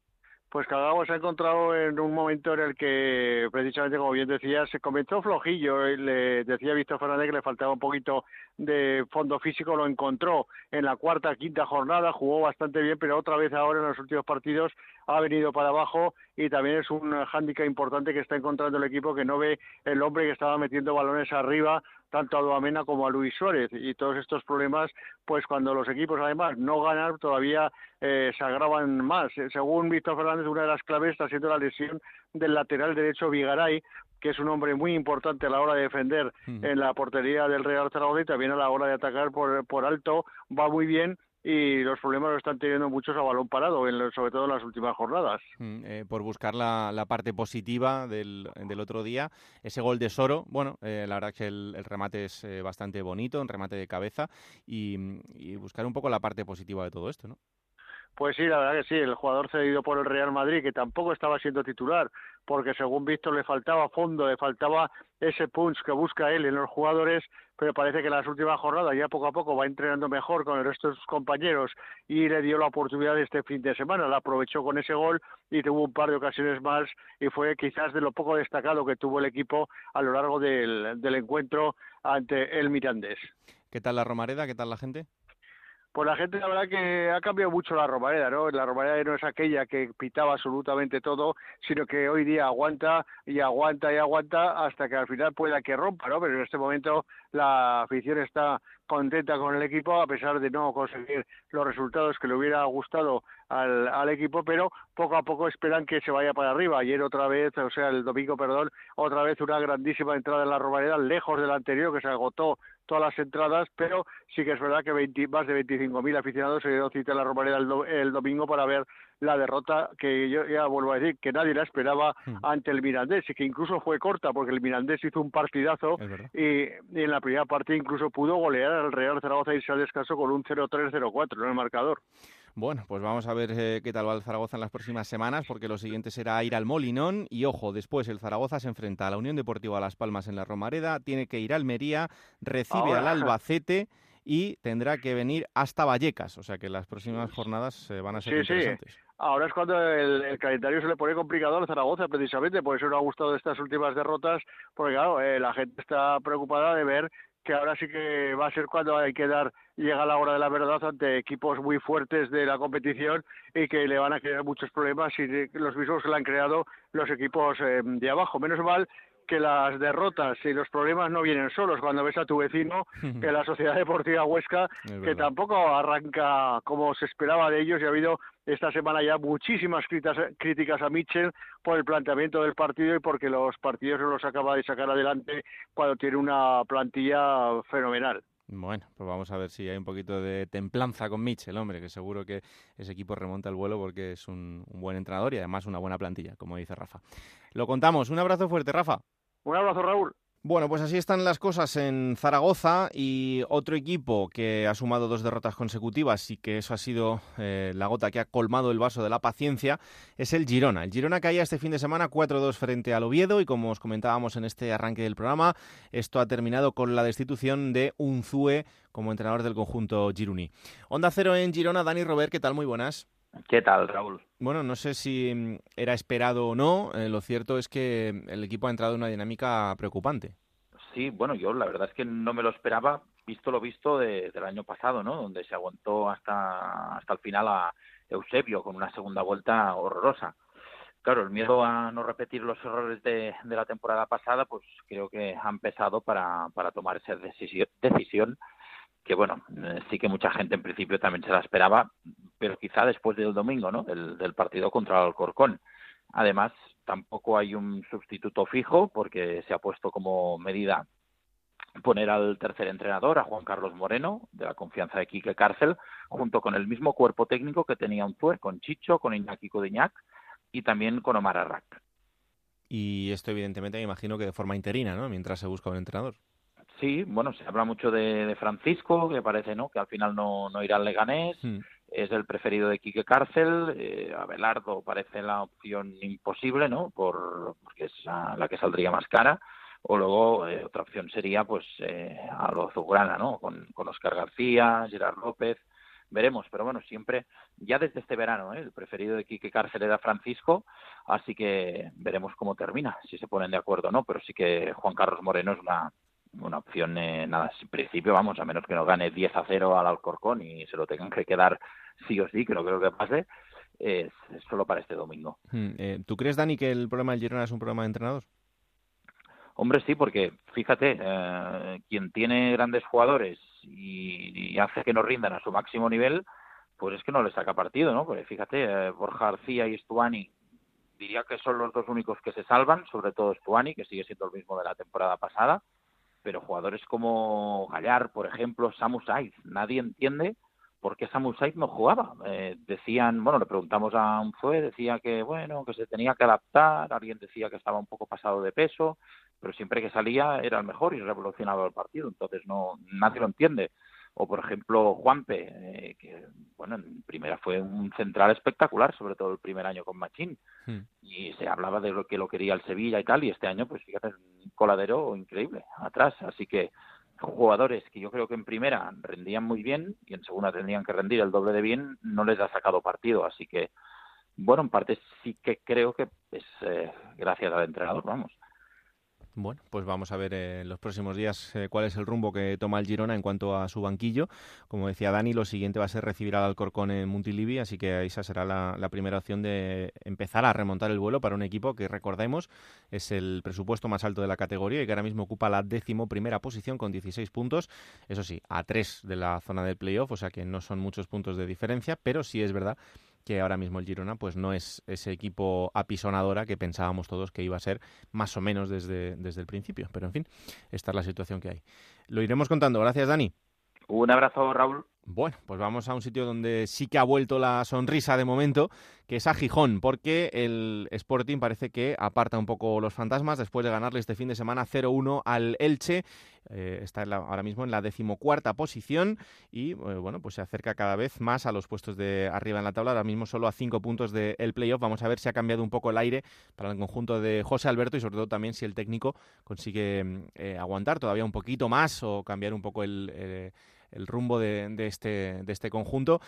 pues Cagabo se ha encontrado en un momento en el que, precisamente como bien decía, se comenzó flojillo. Le decía Víctor Fernández que le faltaba un poquito de fondo físico, lo encontró en la cuarta, quinta jornada, jugó bastante bien, pero otra vez ahora en los últimos partidos ha venido para abajo y también es un hándicap importante que está encontrando el equipo que no ve el hombre que estaba metiendo balones arriba tanto a Duamena como a Luis Suárez. Y todos estos problemas pues cuando los equipos además no ganan todavía eh, se agravan más. Según Víctor Fernández una de las claves está siendo la lesión del lateral derecho Vigaray que es un hombre muy importante a la hora de defender en la portería del Real Zaragoza y también a la hora de atacar por, por alto. Va muy bien y los problemas lo están teniendo muchos a balón parado, en, sobre todo en las últimas jornadas. Mm, eh, por buscar la, parte positiva del, otro día, ese gol de Soro, bueno, eh, la verdad es que el, remate es eh, bastante bonito, un remate de cabeza, y buscar un poco la parte positiva de todo esto, ¿no? Pues sí, la verdad que sí, el jugador cedido por el Real Madrid, que tampoco estaba siendo titular, porque según Víctor le faltaba fondo, le faltaba ese punch que busca él en los jugadores, pero parece que en las últimas jornadas ya poco a poco va entrenando mejor con el resto de sus compañeros y le dio la oportunidad este fin de semana, la aprovechó con ese gol y tuvo un par de ocasiones más y fue quizás de lo poco destacado que tuvo el equipo a lo largo del, del encuentro ante el Mirandés. ¿Qué tal la Romareda? ¿Qué tal la gente? Pues la gente, la verdad que ha cambiado mucho la Romareda, ¿no? La Romareda no es aquella que pitaba absolutamente todo, sino que hoy día aguanta y aguanta y aguanta hasta que al final pueda que rompa, ¿no? Pero en este momento la afición está contenta con el equipo a pesar de no conseguir los resultados que le hubiera gustado al, equipo, pero poco a poco esperan que se vaya para arriba. Ayer otra vez, o sea, el domingo, perdón, otra vez una grandísima entrada en la Romareda, lejos del anterior, que se agotó todas las entradas, pero sí que es verdad que 20, más de 25.000 aficionados se dieron cita en la Romareda el, do, el, domingo para ver la derrota que yo ya vuelvo a decir que nadie la esperaba hmm. ante el Mirandés y que incluso fue corta porque el Mirandés hizo un partidazo y, y, en la primera parte incluso pudo golear al Real Zaragoza y irse al descanso con un 0-3-0-4 en el marcador. Bueno, pues vamos a ver eh, qué tal va el Zaragoza en las próximas semanas, porque lo siguiente será ir al Molinón. Y ojo, después el Zaragoza se enfrenta a la Unión Deportiva Las Palmas en la Romareda, tiene que ir a Almería, recibe al Albacete y tendrá que venir hasta Vallecas, o sea que las próximas jornadas eh, van a ser sí, interesantes. Sí. Ahora es cuando el, el, calendario se le pone complicado al Zaragoza, precisamente, por eso no ha gustado estas últimas derrotas, porque claro, eh, la gente está preocupada de ver que ahora sí que va a ser cuando hay que dar, llega la hora de la verdad ante equipos muy fuertes de la competición y que le van a crear muchos problemas y los mismos que le han creado los equipos eh, de abajo. Menos mal que las derrotas y los problemas no vienen solos. Cuando ves a tu vecino, (laughs) que la Sociedad Deportiva Huesca, que tampoco arranca como se esperaba de ellos y ha habido esta semana ya muchísimas críticas, críticas a Mitchell por el planteamiento del partido y porque los partidos no los acaba de sacar adelante cuando tiene una plantilla fenomenal. Bueno, pues vamos a ver si hay un poquito de templanza con Mitchell, hombre, que seguro que ese equipo remonta el vuelo porque es un, un buen entrenador y además una buena plantilla, como dice Rafa. Lo contamos. Un abrazo fuerte, Rafa. Un abrazo, Raúl. Bueno, pues así están las cosas en Zaragoza y otro equipo que ha sumado dos derrotas consecutivas y que eso ha sido eh, la gota que ha colmado el vaso de la paciencia es el Girona. El Girona caía este fin de semana 4-2 frente al Oviedo y como os comentábamos en este arranque del programa, esto ha terminado con la destitución de Unzue como entrenador del conjunto Giruni. Onda Cero en Girona, Dani Robert, ¿qué tal? Muy buenas. ¿Qué tal, Raúl? Bueno, no sé si mm, era esperado o no. Eh, lo cierto es que el equipo ha entrado en una dinámica preocupante. Sí, bueno, yo la verdad es que no me lo esperaba, visto lo visto de, del año pasado, ¿no? Donde se aguantó hasta, hasta el final a Eusebio con una segunda vuelta horrorosa. Claro, el miedo a no repetir los errores de, de la temporada pasada, pues creo que ha empezado para, para tomar esa decisión, decisión que bueno, eh, sí que mucha gente en principio también se la esperaba, pero quizá después del domingo, ¿no? Del, partido contra el Alcorcón. Además, tampoco hay un sustituto fijo porque se ha puesto como medida poner al tercer entrenador, a Juan Carlos Moreno, de la confianza de Quique Cárcel, junto con el mismo cuerpo técnico que tenía un Tuer, con Chicho, con Iñaki Codiñac y también con Omar Arrak. Y esto evidentemente me imagino que de forma interina, ¿no? Mientras se busca un entrenador. Sí, bueno, se habla mucho de, de Francisco, que parece, ¿no? Que al final no, no irá al Leganés. Hmm es el preferido de Quique Cárcel. Eh, Abelardo parece la opción imposible, ¿no? Por, porque es la, la que saldría más cara. O luego eh, otra opción sería, pues, eh, a lo Zugrana, ¿no? Con, con Oscar García, Gerard López. Veremos, pero bueno, siempre, ya desde este verano, ¿eh? el preferido de Quique Cárcel era Francisco, así que veremos cómo termina, si se ponen de acuerdo o no, pero sí que Juan Carlos Moreno es una, una opción, eh, nada, en principio, vamos, a menos que no gane 10 a 0 al Alcorcón y se lo tengan que quedar sí o sí, que no creo que pase, es, es solo para este domingo. Hmm, eh, ¿Tú crees, Dani, que el problema del Girona es un problema de entrenador? Hombre, sí, porque fíjate, eh, quien tiene grandes jugadores y, y, hace que no rindan a su máximo nivel, pues es que no le saca partido, ¿no? Porque fíjate, eh, Borja García y Stuani diría que son los dos únicos que se salvan, sobre todo Stuani, que sigue siendo el mismo de la temporada pasada, pero jugadores como Gallar, por ejemplo, Samu Saiz, nadie entiende por qué Samu Saiz no jugaba. Eh, decían, bueno, le preguntamos a Unzue, decía que, bueno, que se tenía que adaptar, alguien decía que estaba un poco pasado de peso, pero siempre que salía era el mejor y revolucionaba el partido, entonces no nadie lo entiende. O por ejemplo Juanpe, eh, que bueno, en primera fue un central espectacular, sobre todo el primer año con Machín, hmm. y se hablaba de lo que lo quería el Sevilla y tal, y este año, pues fíjate, un coladero increíble atrás, así que jugadores que yo creo que en primera rendían muy bien y en segunda tendrían que rendir el doble de bien, no les ha sacado partido, así que bueno, en parte sí que creo que es eh, gracias al entrenador, vamos. Bueno, pues vamos a ver eh, en los próximos días eh, cuál es el rumbo que toma el Girona en cuanto a su banquillo. Como decía Dani, lo siguiente va a ser recibir al Alcorcón en Montilivi, así que esa será la, primera opción de empezar a remontar el vuelo para un equipo que, recordemos, es el presupuesto más alto de la categoría y que ahora mismo ocupa la décimo primera posición con 16 puntos. Eso sí, a tres de la zona del playoff, o sea que no son muchos puntos de diferencia, pero sí es verdad que ahora mismo el Girona pues no es ese equipo apisonadora que pensábamos todos que iba a ser más o menos desde, desde el principio. Pero en fin, esta es la situación que hay. Lo iremos contando. Gracias, Dani. Un abrazo, Raúl. Bueno, pues vamos a un sitio donde sí que ha vuelto la sonrisa de momento, que es a Gijón, porque el Sporting parece que aparta un poco los fantasmas después de ganarle este fin de semana 0-1 al Elche. Eh, está ahora mismo en la decimocuarta posición y eh, bueno, pues se acerca cada vez más a los puestos de arriba en la tabla. Ahora mismo solo a cinco puntos del playoff. Vamos a ver si ha cambiado un poco el aire para el conjunto de José Alberto y sobre todo también si el técnico consigue mm, eh, aguantar todavía un poquito más o cambiar un poco el el rumbo de, este, de este conjunto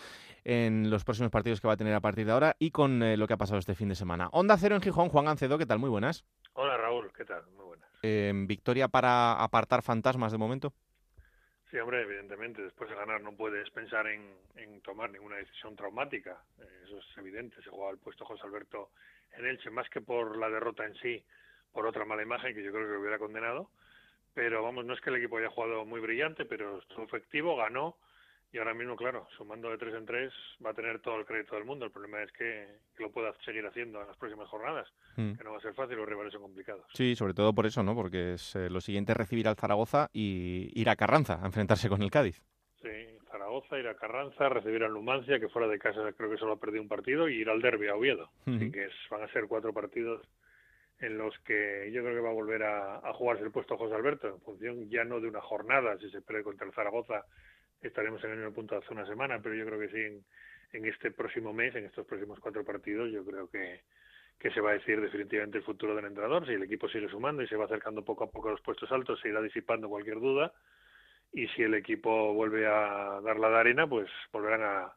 en los próximos partidos que va a tener a partir de ahora y con eh, lo que ha pasado este fin de semana. Onda Cero en Gijón, Juan Gancedo, ¿qué tal? Muy buenas. Hola Raúl, ¿qué tal? Muy buenas. Em, ¿Victoria para apartar fantasmas de momento? Sí, hombre, evidentemente, después de ganar no puedes pensar en, tomar ninguna decisión traumática, eh, eso es evidente, se jugaba el puesto José Alberto en Elche, más que por la derrota en sí, por otra mala imagen que yo creo que lo hubiera condenado, pero vamos, no es que el equipo haya jugado muy brillante, pero estuvo efectivo, ganó y ahora mismo, claro, sumando de tres en tres va a tener todo el crédito del mundo. El problema es que, lo pueda seguir haciendo en las próximas jornadas, mm. que no va a ser fácil, los rivales son complicados. Sí, sobre todo por eso, ¿no? Porque es eh, lo siguiente es recibir al Zaragoza y ir a Carranza a enfrentarse con el Cádiz. Sí, Zaragoza, ir a Carranza, recibir al Numancia, que fuera de casa creo que solo ha perdido un partido, y ir al Derby a Oviedo. Así que van a ser cuatro partidos en los que yo creo que va a volver a, jugarse el puesto José Alberto, en función ya no de una jornada, si se pierde contra el Zaragoza estaremos en el mismo punto hace una semana, pero yo creo que sí en, en, este próximo mes, en estos próximos cuatro partidos, yo creo que, que se va a decir definitivamente el futuro del entrenador, si el equipo sigue sumando y se va acercando poco a poco a los puestos altos, se irá disipando cualquier duda, y si el equipo vuelve a dar la de arena, pues volverán a,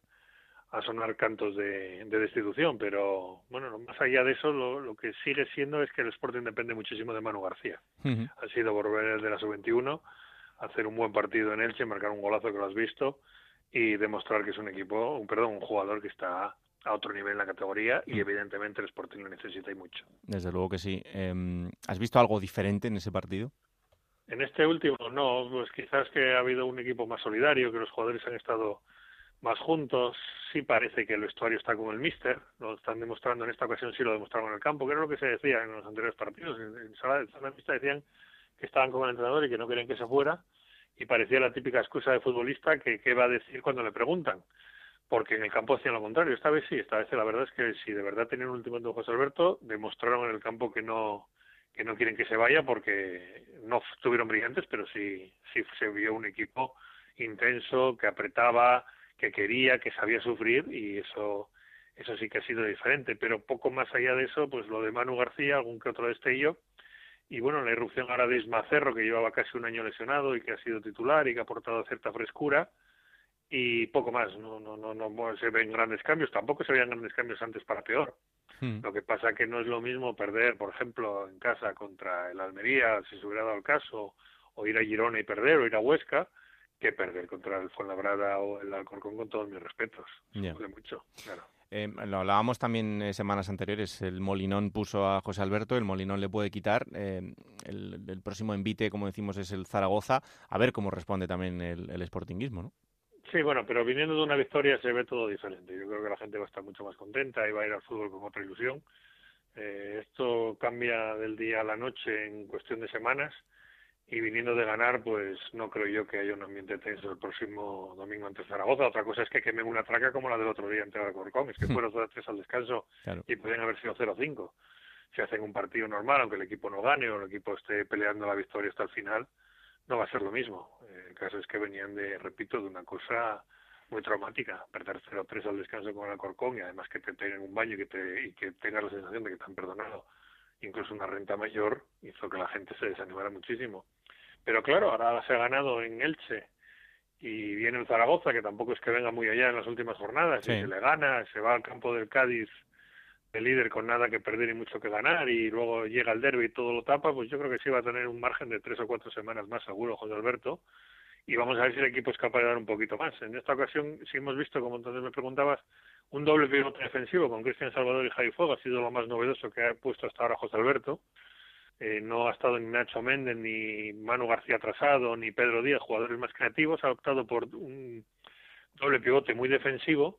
a sonar cantos de, destitución, pero bueno, más allá de eso, lo, que sigue siendo es que el Sporting depende muchísimo de Manu García. Ha sido volver de la sub-21, hacer un buen partido en Elche, marcar un golazo que lo has visto y demostrar que es un equipo, un perdón, un jugador que está a otro nivel en la categoría y evidentemente el Sporting lo necesita y mucho. Desde luego que sí. Em, ¿Has visto algo diferente en ese partido? En este último no, pues quizás que ha habido un equipo más solidario, que los jugadores han estado más juntos, sí parece que el vestuario está como el míster, lo están demostrando en esta ocasión, sí lo demostraron en el campo, que era lo que se decía en los anteriores partidos, en, sala, de mixta decían que estaban con el entrenador y que no querían que se fuera, y parecía la típica excusa de futbolista que qué va a decir cuando le preguntan, porque en el campo hacían lo contrario, esta vez sí, esta vez la verdad es que si de verdad tenían un último de José Alberto, demostraron en el campo que no que no quieren que se vaya porque no estuvieron brillantes, pero sí, sí se vio un equipo intenso, que apretaba, que quería, que sabía sufrir y eso eso sí que ha sido diferente, pero poco más allá de eso, pues lo de Manu García, algún que otro destello, y bueno, la irrupción ahora de Ismacerro, que llevaba casi un año lesionado y que ha sido titular y que ha aportado cierta frescura, y poco más, no, no, no, no se ven grandes cambios, tampoco se veían grandes cambios antes para peor. Hmm. Lo que pasa que no es lo mismo perder, por ejemplo, en casa contra el Almería, si se hubiera dado el caso, o ir a Girona y perder, o ir a Huesca, que perder contra el Fuenlabrada o el Alcorcón con todos mis respetos. mucho, claro. Eh, lo hablábamos también eh, semanas anteriores. El Molinón puso a José Alberto, el Molinón le puede quitar. Eh, el, próximo envite, como decimos, es el Zaragoza. A ver cómo responde también el, el Sportingismo, ¿no? Sí, bueno, pero viniendo de una victoria se ve todo diferente. Yo creo que la gente va a estar mucho más contenta y va a ir al fútbol con otra ilusión. esto cambia del día a la noche en cuestión de semanas y viniendo de ganar, pues no creo yo que haya un ambiente tenso el próximo domingo ante Zaragoza. Otra cosa es que quemen una traca como la del otro día ante Alcorcón, es que (laughs) fueron 2-3 al descanso y pueden haber sido 0-5. Si hacen un partido normal, aunque el equipo no gane o el equipo esté peleando la victoria hasta el final, no va a ser lo mismo. El caso es que venían de, repito, de una cosa muy traumática, perder 0-3 al descanso con Alcorcón y además que te tengan un baño y que, te, y que tengas la sensación de que te han perdonado incluso una renta mayor, hizo que la gente se desanimara muchísimo. Pero claro, ahora se ha ganado en Elche y viene el Zaragoza, que tampoco es que venga muy allá en las últimas jornadas, y se le gana, se va al campo del Cádiz el líder con nada que perder y mucho que ganar y luego llega el derby y todo lo tapa, pues yo creo que sí va a tener un margen de tres o cuatro semanas más seguro José Alberto y vamos a ver si el equipo es capaz de dar un poquito más. En esta ocasión sí hemos visto, como entonces me preguntabas, un doble pivote defensivo con Cristian Salvador y Javi Fuego, ha sido lo más novedoso que ha puesto hasta ahora José Alberto. Eh, no ha estado ni Nacho Méndez, ni Manu García Trasado, ni Pedro Díaz, jugadores más creativos, ha optado por un doble pivote muy defensivo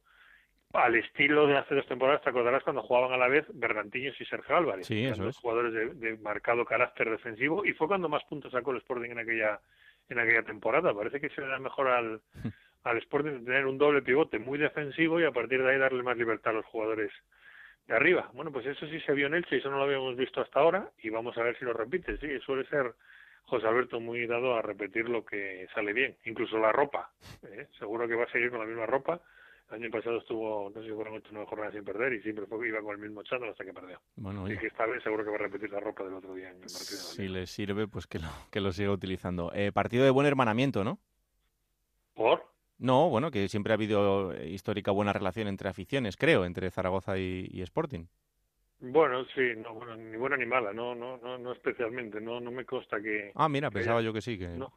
al estilo de hace dos temporadas, te acordarás cuando jugaban a la vez Bergantiños y Sergio Álvarez, sí, dos jugadores de, marcado carácter defensivo y fue cuando más puntos sacó el Sporting en aquella en aquella temporada. Parece que se le da mejor al, (laughs) al Sporting tener un doble pivote muy defensivo y a partir de ahí darle más libertad a los jugadores de arriba. Bueno, pues eso sí se vio en Elche eso no lo habíamos visto hasta ahora y vamos a ver si lo repite. Sí, suele ser José Alberto muy dado a repetir lo que sale bien, incluso la ropa. ¿eh? Seguro que va a seguir con la misma ropa el año pasado estuvo, no sé si fueron ocho nueve jornadas sin perder y siempre fue, iba con el mismo chándal hasta que perdió. Bueno, y que esta vez seguro que va a repetir la ropa del otro día en el partido. Si le sirve, pues que lo, que lo siga utilizando. Eh, partido de buen hermanamiento, ¿no? ¿Por? No, bueno, que siempre ha habido histórica buena relación entre aficiones, creo, entre Zaragoza y, Sporting. Bueno, sí, no, bueno, ni buena ni mala, no, no, no, no especialmente, no, no me consta que. Ah, mira, pensaba yo que sí, que. No,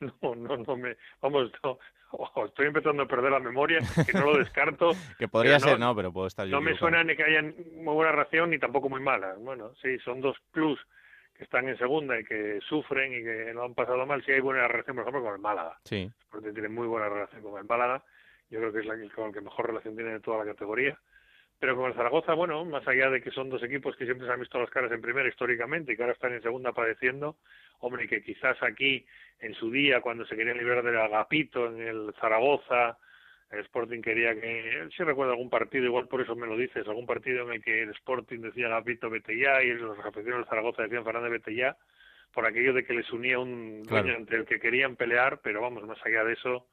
(laughs) no, no, no me, vamos, no, estoy empezando a perder la memoria, que no lo descarto. (laughs) que podría ser, no, pero puedo estar yo. No me suena ni que haya muy buena relación ni tampoco muy mala. Bueno, sí, son dos clubs que están en segunda y que sufren y que no han pasado mal. Sí hay buena relación, por ejemplo, con el Málaga. Sí. Porque tiene muy buena relación con el Málaga. Yo creo que es la con el que mejor relación tiene de toda la categoría. Pero con el Zaragoza, bueno, más allá de que son dos equipos que siempre se han visto las caras en primera históricamente y que ahora están en segunda padeciendo, hombre, que quizás aquí, en su día, cuando se querían liberar del Agapito, en el Zaragoza, el Sporting quería que, si recuerdo algún partido, igual por eso me lo dices, algún partido en el que el Sporting decía Agapito vete ya y los aficionados del Zaragoza decían Fernández vete ya, por aquello de que les unía un dueño entre el que querían pelear, pero vamos, más allá de eso,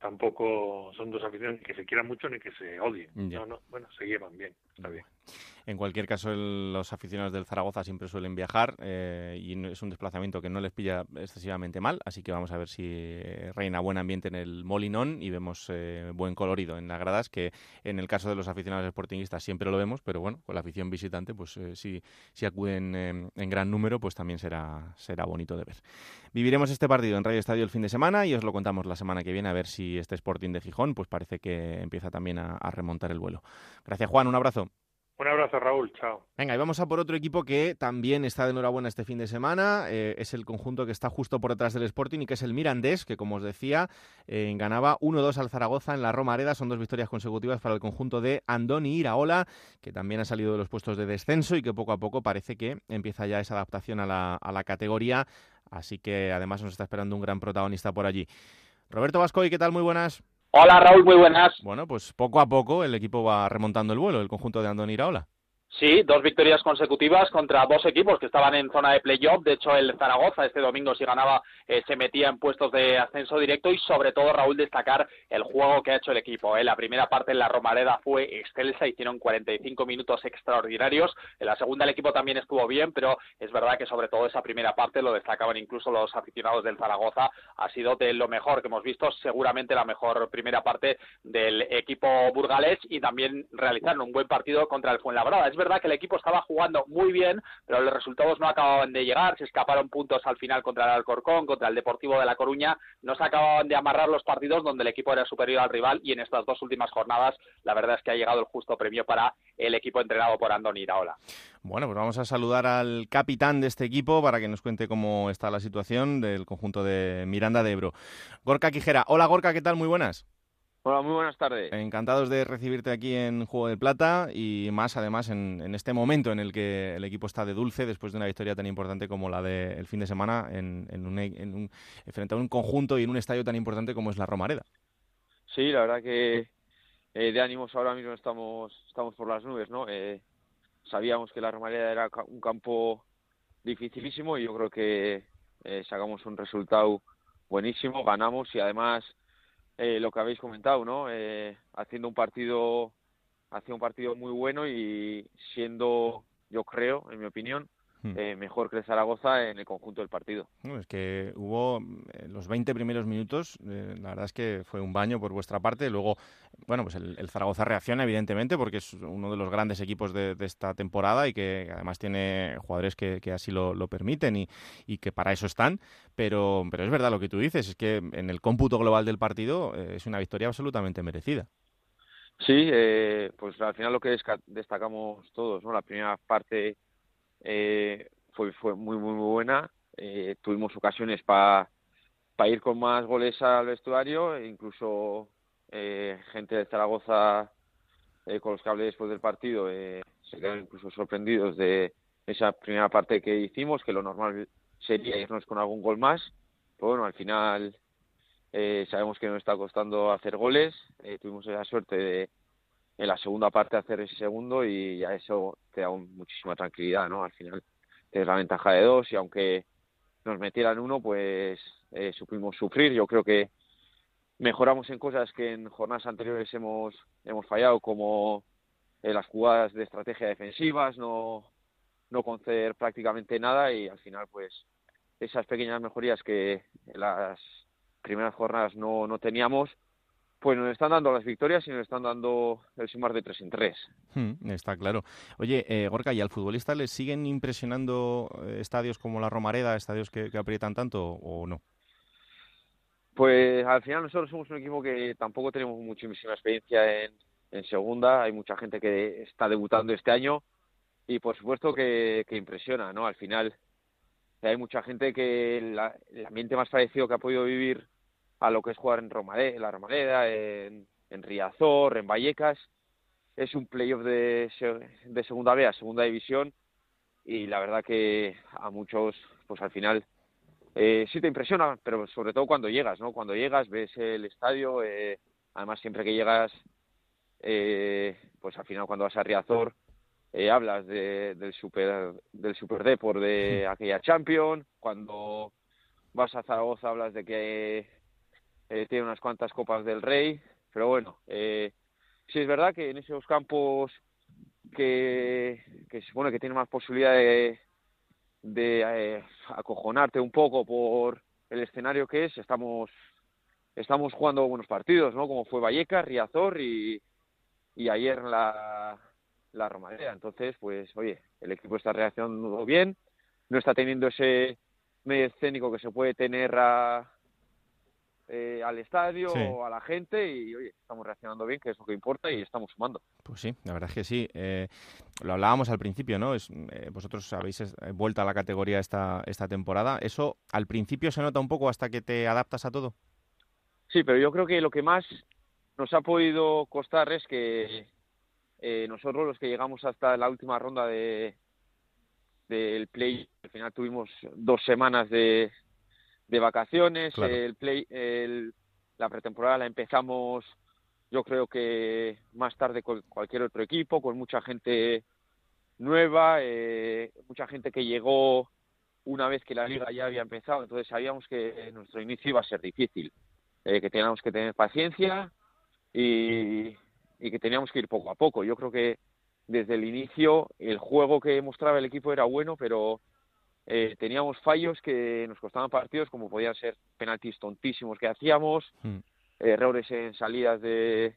tampoco son dos aficiones que se quieran mucho ni que se odien. No, no, bueno, se llevan bien, En cualquier caso, los aficionados del Zaragoza siempre suelen viajar eh, y es un desplazamiento que no les pilla excesivamente mal, así que vamos a ver si eh, reina buen ambiente en el Molinón y vemos eh, buen colorido en las gradas, que en el caso de los aficionados sportingistas siempre lo vemos, pero bueno, con la afición visitante, pues si, si acuden en gran número, pues también será, será bonito de ver. Viviremos este partido en Radio Estadio el fin de semana y os lo contamos la semana que viene a ver si este Sporting de Gijón pues parece que empieza también a remontar el vuelo. Gracias Juan, un abrazo. Un abrazo, Raúl. Chao. Venga, y vamos a por otro equipo que también está de enhorabuena este fin de semana. Eh, es el conjunto que está justo por detrás del Sporting y que es el Mirandés, que como os decía, eh, ganaba 1-2 al Zaragoza en la Romareda. Son dos victorias consecutivas para el conjunto de Andoni Iraola, que también ha salido de los puestos de descenso y que poco a poco parece que empieza ya esa adaptación a la, a la categoría. Así que además nos está esperando un gran protagonista por allí. Roberto Vascoy, ¿qué tal? Muy buenas. Hola Raúl, muy buenas. Bueno, pues poco a poco el equipo va remontando el vuelo, el conjunto de Andoni Iraola. Sí, dos victorias consecutivas contra dos equipos que estaban en zona de playoff. De hecho, el Zaragoza este domingo si ganaba eh, se metía en puestos de ascenso directo y sobre todo Raúl destacar el juego que ha hecho el equipo. ¿eh? La primera parte en la Romareda fue excelsa, hicieron 45 minutos extraordinarios. En la segunda el equipo también estuvo bien, pero es verdad que sobre todo esa primera parte lo destacaban incluso los aficionados del Zaragoza. Ha sido de lo mejor que hemos visto, seguramente la mejor primera parte del equipo burgalés y también realizaron un buen partido contra el Fuenlabrada verdad que el equipo estaba jugando muy bien, pero los resultados no acababan de llegar, se escaparon puntos al final contra el Alcorcón, contra el Deportivo de La Coruña, no se acababan de amarrar los partidos donde el equipo era superior al rival y en estas dos últimas jornadas la verdad es que ha llegado el justo premio para el equipo entrenado por Andoni Iraola. Bueno, pues vamos a saludar al capitán de este equipo para que nos cuente cómo está la situación del conjunto de Miranda de Ebro. Gorka Quijera. Hola Gorka, ¿qué tal? Muy buenas. Hola, muy buenas tardes. Encantados de recibirte aquí en Juego de Plata y más además en, este momento en el que el equipo está de dulce después de una victoria tan importante como la del fin de semana en, un, frente a un conjunto y en un estadio tan importante como es la Romareda. Sí, la verdad que eh, de ánimos ahora mismo estamos, estamos por las nubes, ¿no? Eh, sabíamos que la Romareda era un campo dificilísimo y yo creo que eh, sacamos un resultado buenísimo, ganamos y además eh, lo que habéis comentado, ¿no? Eh, haciendo un partido, haciendo un partido muy bueno y siendo, yo creo, en mi opinión. Eh, mejor que el Zaragoza en el conjunto del partido. No, es que hubo eh, los 20 primeros minutos, eh, la verdad es que fue un baño por vuestra parte. Luego, bueno, pues el, el Zaragoza reacciona, evidentemente, porque es uno de los grandes equipos de, de esta temporada y que además tiene jugadores que, que así lo, lo permiten y, y que para eso están. Pero, pero es verdad lo que tú dices, es que en el cómputo global del partido es una victoria absolutamente merecida. Sí, pues al final lo que destacamos todos, ¿no? La primera parte eh, fue, fue muy, muy, muy buena. Eh, tuvimos ocasiones para ir con más goles al vestuario, e incluso eh, gente de Zaragoza eh, con los que hablé después del partido eh, se quedaron incluso sorprendidos de esa primera parte que hicimos, que lo normal sería irnos con algún gol más. Pero bueno, al final eh, sabemos que nos está costando hacer goles. Tuvimos esa suerte de en la segunda parte hacer ese segundo y a eso te da muchísima tranquilidad, ¿no? Al final tienes la ventaja de dos y aunque nos metieran uno, pues eh, supimos sufrir. Yo creo que mejoramos en cosas que en jornadas anteriores hemos hemos fallado, como eh, las jugadas de estrategia defensivas, no no conceder prácticamente nada y al final, pues esas pequeñas mejorías que en las primeras jornadas no, no teníamos, pues nos están dando las victorias y nos están dando el sumar de tres en tres. Hmm, está claro. Oye, eh, Gorka, ¿y al futbolista le siguen impresionando eh, estadios como la Romareda, estadios que, que aprietan tanto o no? Pues al final nosotros somos un equipo que tampoco tenemos muchísima experiencia en, en segunda, hay mucha gente que está debutando este año y por supuesto que, que impresiona, ¿no? Al final hay mucha gente que la- el ambiente más parecido que ha podido vivir a lo que es jugar en en la Romareda, en, en Riazor, en Vallecas, es un playoff de, de segunda B a segunda división y la verdad que a muchos, pues al final eh, sí te impresiona, pero sobre todo cuando llegas, ¿no? Cuando llegas, ves el estadio, eh, además siempre que llegas, eh, pues al final cuando vas a Riazor, eh, hablas de, del Super del Super Depor de aquella Champions, cuando vas a Zaragoza hablas de que eh, tiene unas cuantas copas del Rey, pero bueno, eh, sí es verdad que en esos campos que, que se supone que tiene más posibilidad de, de eh, acojonarte un poco por el escenario que es, estamos estamos jugando buenos partidos, ¿no? Como fue Vallecas, Riazor y, y ayer la, la Romareda. Entonces, pues, oye, el equipo está reaccionando bien, no está teniendo ese medio escénico que se puede tener a, eh, al estadio Sí. o a la gente y, oye, estamos reaccionando bien, que es lo que importa y estamos sumando. Pues sí, la verdad es que sí. Eh, lo hablábamos al principio, ¿no? Es, eh, vosotros habéis vuelto a la categoría esta, esta temporada. ¿Eso al principio se nota un poco hasta que te adaptas a todo? Sí, pero yo creo que lo que más nos ha podido costar es que nosotros los que llegamos hasta la última ronda de del play, al final tuvimos dos semanas de, de vacaciones, Claro. el play, el- la pretemporada la empezamos yo creo que más tarde con cualquier otro equipo, con mucha gente nueva, eh, mucha gente que llegó una vez que la liga ya había empezado, entonces sabíamos que nuestro inicio iba a ser difícil, eh, que teníamos que tener paciencia y, y que teníamos que ir poco a poco. Yo creo que desde el inicio el juego que mostraba el equipo era bueno, pero eh, teníamos fallos que nos costaban partidos, como podían ser penaltis tontísimos que hacíamos, Mm. errores en salidas de,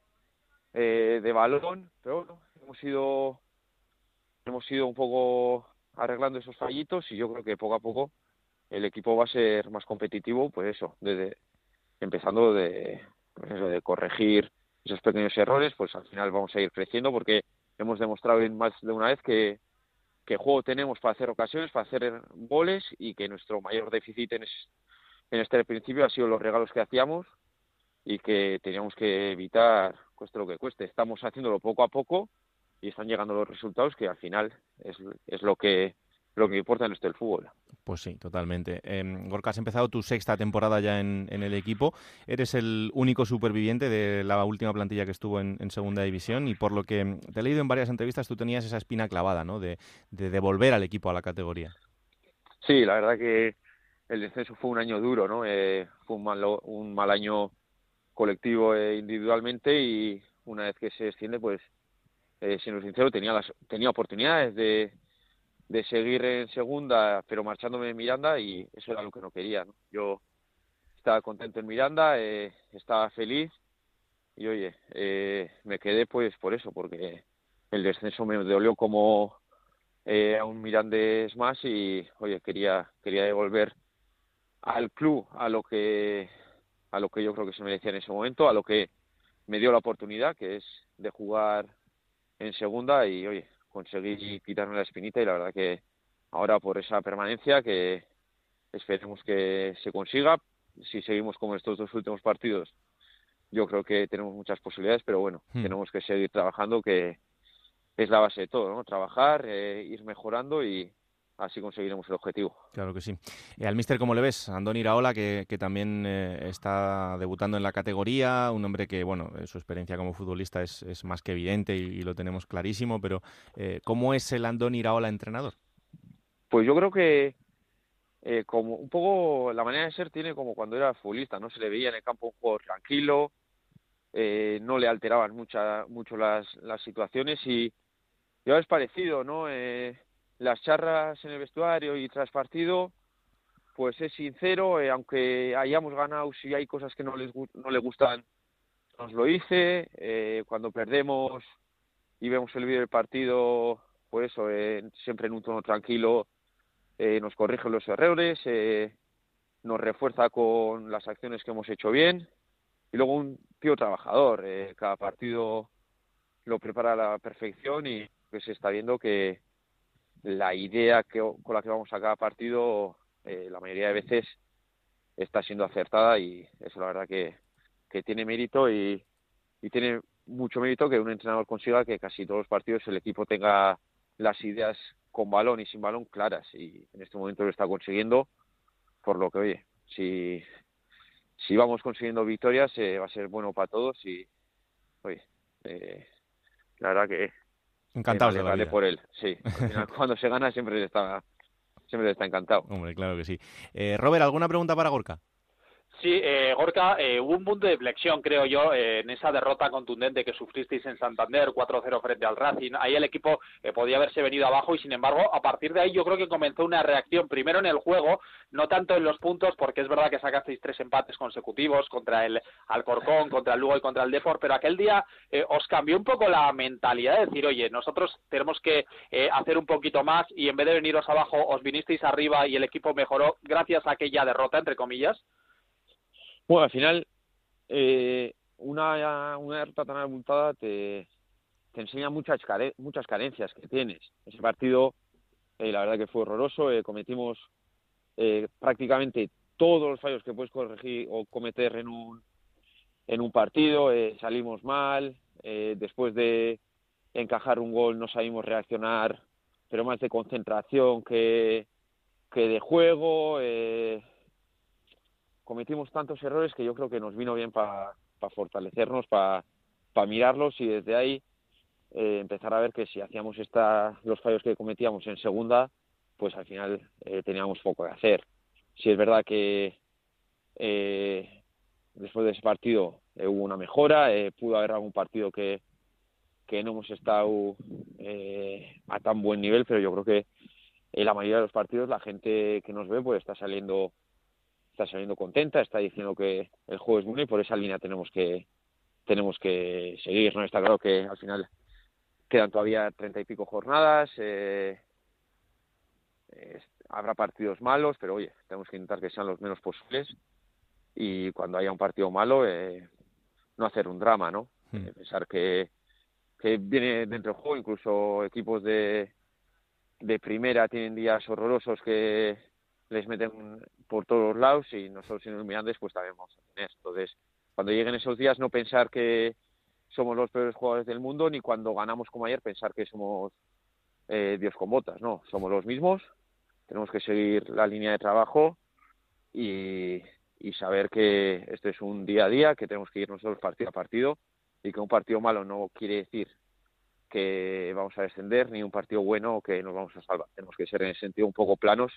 eh, de balón, pero bueno, hemos ido, hemos ido un poco arreglando esos fallitos y yo creo que poco a poco el equipo va a ser más competitivo, pues eso, desde empezando de, pues eso, de corregir esos pequeños errores, pues al final vamos a ir creciendo porque hemos demostrado en más de una vez que, que juego tenemos para hacer ocasiones, para hacer goles y que nuestro mayor déficit en, es- en este principio ha sido los regalos que hacíamos y que teníamos que evitar cueste lo que cueste. Estamos haciéndolo poco a poco y están llegando los resultados que al final es, es lo que lo que importa en esto del fútbol. Pues sí, totalmente. Eh, Gorka, has empezado tu sexta temporada ya en, en el equipo. Eres el único superviviente de la última plantilla que estuvo en, en Segunda División y por lo que mm, te he leído en varias entrevistas, tú tenías esa espina clavada, ¿no? De, de devolver al equipo a la categoría. Sí, la verdad que el descenso fue un año duro, ¿no? Eh, fue un mal, un mal año colectivo e individualmente y una vez que se desciende, pues, eh, siendo sincero, tenía, las, tenía oportunidades de, de seguir en segunda, pero marchándome en Miranda y eso era lo que no quería, ¿no? Yo estaba contento en Miranda, eh, estaba feliz y oye, eh, me quedé pues por eso, porque el descenso me dolió como eh, a un Mirandés más y oye, quería, quería devolver al club a lo que a lo que yo creo que se merecía en ese momento, a lo que me dio la oportunidad, que es de jugar en segunda y oye, conseguí quitarme la espinita y la verdad que ahora por esa permanencia que esperemos que se consiga, si seguimos como estos dos últimos partidos, yo creo que tenemos muchas posibilidades, pero bueno, Hmm. tenemos que seguir trabajando, que es la base de todo, ¿no? Trabajar, eh, ir mejorando y así conseguiremos el objetivo. Claro que sí. Eh, al míster, ¿cómo le ves? Andoni Iraola, que, que también eh, está debutando en la categoría, un hombre que, bueno, eh, su experiencia como futbolista es, es más que evidente y, y lo tenemos clarísimo, pero eh, ¿cómo es el Andoni Iraola entrenador? Pues yo creo que eh, como un poco la manera de ser tiene como cuando era futbolista, no se le veía en el campo un juego tranquilo, eh, no le alteraban mucha, mucho las, las situaciones y ya es parecido, ¿no? Eh, las charlas en el vestuario y tras partido, pues es sincero, eh, aunque hayamos ganado, si hay cosas que no, les, no le gustan, nos lo dice, eh, cuando perdemos y vemos el vídeo del partido, pues eh, siempre en un tono tranquilo, nos corrige los errores, nos refuerza con las acciones que hemos hecho bien y luego un tío trabajador. cada partido lo prepara a la perfección y pues está viendo que la idea que, con la que vamos a cada partido eh, la mayoría de veces está siendo acertada y eso la verdad que, que tiene mérito y, y tiene mucho mérito que un entrenador consiga que casi todos los partidos el equipo tenga las ideas con balón y sin balón claras y en este momento lo está consiguiendo por lo que oye si si vamos consiguiendo victorias eh, va a ser bueno para todos y oye eh, la verdad que Encantados que de vale, la vida. por él sí (laughs) Al final, cuando se gana siempre está siempre está encantado Hombre, claro que sí. Eh, Robert, ¿alguna pregunta para Gorka? Sí, eh, Gorka, eh, hubo un punto de flexión, creo yo, eh, en esa derrota contundente que sufristeis en Santander, 4-0 frente al Racing. Ahí el equipo eh, podía haberse venido abajo y, sin embargo, a partir de ahí yo creo que comenzó una reacción, primero en el juego, no tanto en los puntos, porque es verdad que sacasteis tres empates consecutivos contra el Alcorcón, contra el Lugo y contra el Deport, pero aquel día eh, os cambió un poco la mentalidad de decir, oye, nosotros tenemos que eh, hacer un poquito más y en vez de veniros abajo, os vinisteis arriba y el equipo mejoró gracias a aquella derrota, entre comillas. Bueno, al final, eh, una, una derrota tan abultada te, te enseña muchas, muchas carencias que tienes. Ese partido, eh, la verdad que fue horroroso. eh, cometimos eh, prácticamente todos los fallos que puedes corregir o cometer en un, en un partido. eh, salimos mal. eh, después de encajar un gol no sabíamos reaccionar, pero más de concentración que, que de juego. eh, cometimos tantos errores que yo creo que nos vino bien para fortalecernos, para mirarlos y desde ahí eh, empezar a ver que si hacíamos esta, los fallos que cometíamos en segunda, pues al final eh, teníamos poco que hacer. Si es verdad que eh, después de ese partido eh, hubo una mejora, eh, pudo haber algún partido que, que no hemos estado eh, a tan buen nivel, pero yo creo que en la mayoría de los partidos la gente que nos ve pues está saliendo está saliendo contenta, está diciendo que el juego es bueno y por esa línea tenemos que tenemos que seguir, ¿no? Está claro que al final quedan todavía treinta y pico jornadas, eh, habrá partidos malos, pero oye, tenemos que intentar que sean los menos posibles y cuando haya un partido malo, eh, no hacer un drama, ¿no? Hmm. Eh, pensar que, que viene dentro del juego, incluso equipos de, de primera tienen días horrorosos que les meten por todos los lados y nosotros siendo Mirandes pues también vamos a tener. Entonces, cuando lleguen esos días no pensar que somos los peores jugadores del mundo ni cuando ganamos como ayer pensar que somos eh, Dios con botas, no, somos los mismos, tenemos que seguir la línea de trabajo y, y saber que esto es un día a día, que tenemos que ir nosotros partido a partido y que un partido malo no quiere decir que vamos a descender ni un partido bueno que nos vamos a salvar. Tenemos que ser en ese sentido un poco planos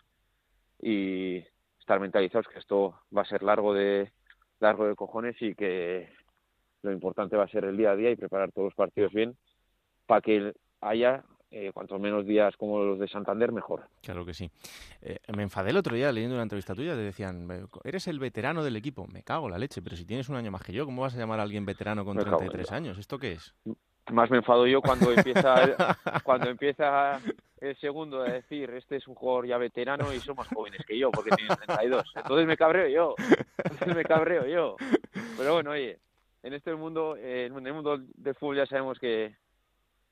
y estar mentalizados que esto va a ser largo de largo de cojones y que lo importante va a ser el día a día y preparar todos los partidos bien para que haya eh, cuantos menos días como los de Santander, mejor. Claro que sí. Eh, me enfadé el otro día leyendo una entrevista tuya, te decían, eres el veterano del equipo. Me cago la leche, pero si tienes un año más que yo, ¿cómo vas a llamar a alguien veterano con 33 años? ¿Esto qué es? Más me enfado yo cuando empieza el, (laughs) cuando empieza el segundo a decir, este es un jugador ya veterano y son más jóvenes que yo, porque tienen 32. Entonces me cabreo yo. Entonces me cabreo yo. Pero bueno, oye, en este mundo, eh, en el mundo del fútbol ya sabemos que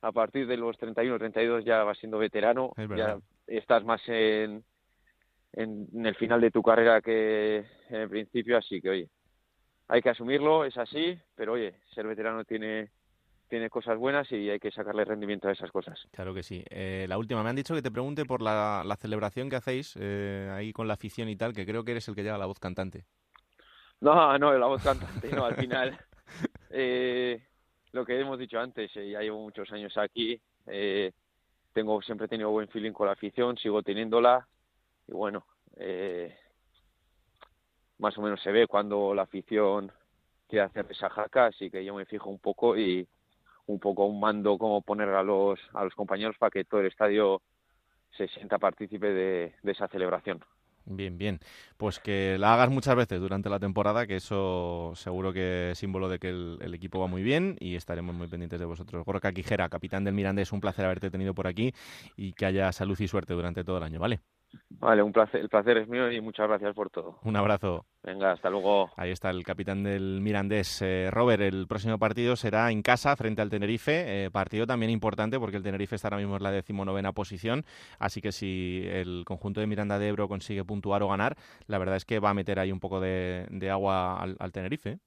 a partir de los 31, 32 ya vas siendo veterano, ya estás más en, en, el final de tu carrera que en el principio, así que oye, hay que asumirlo, es así, pero oye, ser veterano tiene tiene cosas buenas y hay que sacarle rendimiento a esas cosas. Claro que sí. Eh, la última, me han dicho que te pregunte por la, celebración que hacéis eh, ahí con la afición y tal, que creo que eres el que lleva la voz cantante. No, no, la voz cantante, no, al final. (laughs) Eh, lo que hemos dicho antes, eh, ya llevo muchos años aquí, eh, tengo siempre he tenido buen feeling con la afición, sigo teniéndola y bueno, eh, más o menos se ve cuando la afición quiere hacer esa jaca, así que yo me fijo un poco y un poco un mando cómo poner a los a los compañeros para que todo el estadio se sienta partícipe de esa celebración. Bien, bien. Pues que la hagas muchas veces durante la temporada, que eso seguro que es símbolo de que el, equipo va muy bien y estaremos muy pendientes de vosotros. Gorka Quijera, capitán del Mirandés, un placer haberte tenido por aquí y que haya salud y suerte durante todo el año, ¿vale? Vale, un placer, el placer es mío y muchas gracias por todo. Un abrazo. Venga, hasta luego. Ahí está el capitán del Mirandés. Eh, Robert, el próximo partido será en casa frente al Tenerife. Eh, partido también importante porque el Tenerife está ahora mismo en la decimonovena posición. Así que si el conjunto de Miranda de Ebro consigue puntuar o ganar, la verdad es que va a meter ahí un poco de, agua al, al Tenerife.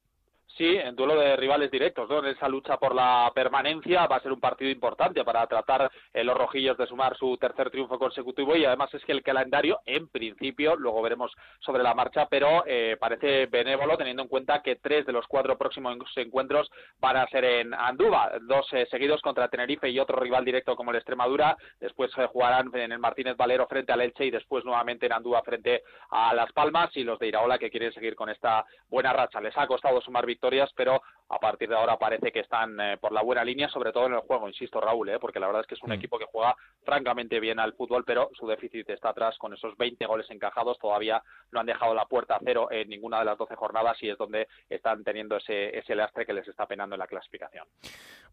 Sí, en duelo de rivales directos, ¿no? En esa lucha por la permanencia va a ser un partido importante para tratar eh, los rojillos de sumar su tercer triunfo consecutivo y además es que el calendario, en principio, luego veremos sobre la marcha, pero eh, parece benévolo teniendo en cuenta que tres de los cuatro próximos encuentros van a ser en Andúba, dos eh, seguidos contra Tenerife y otro rival directo como el Extremadura, después jugarán en el Martínez Valero frente al Elche y después nuevamente en Andúba frente a Las Palmas y los de Iraola que quieren seguir con esta buena racha. Les ha costado sumar victorias pero a partir de ahora parece que están eh, por la buena línea, sobre todo en el juego, insisto Raúl, eh, porque la verdad es que es un mm. equipo que juega francamente bien al fútbol, pero su déficit está atrás con esos 20 goles encajados, todavía no han dejado la puerta a cero en ninguna de las 12 jornadas y es donde están teniendo ese, ese lastre que les está penando en la clasificación.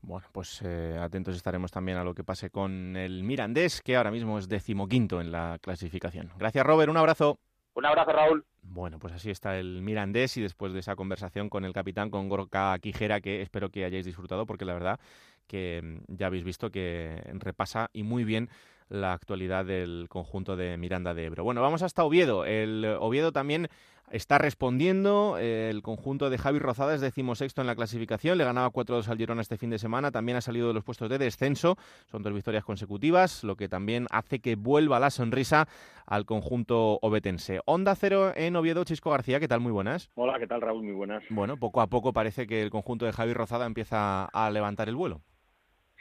Bueno, pues eh, atentos estaremos también a lo que pase con el Mirandés, que ahora mismo es decimoquinto en la clasificación. Gracias Robert, un abrazo. Un abrazo, Raúl. Bueno, pues así está el Mirandés y después de esa conversación con el capitán, con Gorka Quijera, que espero que hayáis disfrutado, porque la verdad que mm, ya habéis visto que repasa y muy bien la actualidad del conjunto de Miranda de Ebro. Bueno, vamos hasta Oviedo. El Oviedo también está respondiendo. El conjunto de Javi Rozada es decimosexto en la clasificación. Le ganaba 4-2 al Girona este fin de semana. También ha salido de los puestos de descenso. Son dos victorias consecutivas, lo que también hace que vuelva la sonrisa al conjunto obetense. Onda cero en Oviedo, Chisco García. ¿Qué tal? Muy buenas. Hola, ¿qué tal, Raúl? Muy buenas. Bueno, poco a poco parece que el conjunto de Javi Rozada empieza a levantar el vuelo.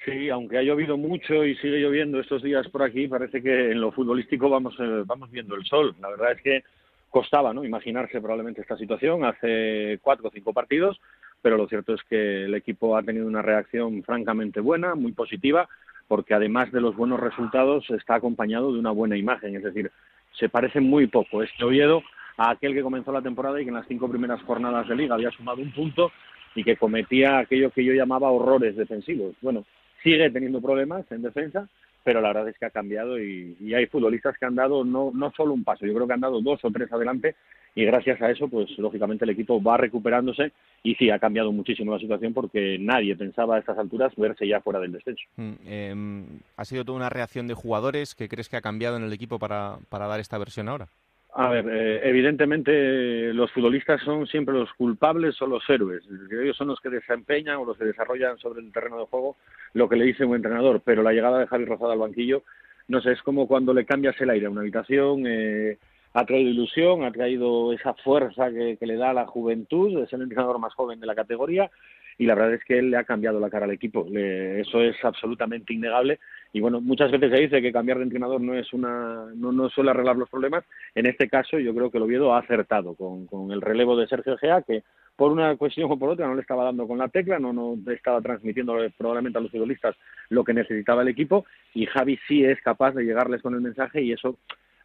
Sí, aunque ha llovido mucho y sigue lloviendo estos días por aquí, parece que en lo futbolístico vamos, eh, vamos viendo el sol. La verdad es que costaba ¿no? imaginarse probablemente esta situación hace cuatro o cinco partidos, pero lo cierto es que el equipo ha tenido una reacción francamente buena, muy positiva, porque además de los buenos resultados está acompañado de una buena imagen. Es decir, se parece muy poco este Oviedo a aquel que comenzó la temporada y que en las cinco primeras jornadas de liga había sumado un punto y que cometía aquello que yo llamaba horrores defensivos. Bueno, sigue teniendo problemas en defensa, pero la verdad es que ha cambiado y, hay futbolistas que han dado no, no solo un paso, yo creo que han dado dos o tres adelante y gracias a eso, pues lógicamente el equipo va recuperándose y sí, ha cambiado muchísimo la situación porque nadie pensaba a estas alturas verse ya fuera del descenso. Mm, em, ¿Ha sido toda una reacción de jugadores que crees que ha cambiado en el equipo para, para dar esta versión ahora? A ver, eh, evidentemente los futbolistas son siempre los culpables o los héroes. Ellos son los que desempeñan o los que desarrollan sobre el terreno de juego lo que le dice un entrenador. Pero la llegada de Javi Rosado al banquillo, no sé, es como cuando le cambias el aire a una habitación. Eh, ha traído ilusión, ha traído esa fuerza que, que le da la juventud. Es el entrenador más joven de la categoría y la verdad es que él le ha cambiado la cara al equipo. eso es absolutamente innegable y bueno, muchas veces se dice que cambiar de entrenador no es una no, no suele arreglar los problemas. En este caso yo creo que el Oviedo ha acertado con, con el relevo de Sergio Gea que por una cuestión o por otra no le estaba dando con la tecla, no, no estaba transmitiendo probablemente a los futbolistas lo que necesitaba el equipo y Javi sí es capaz de llegarles con el mensaje y eso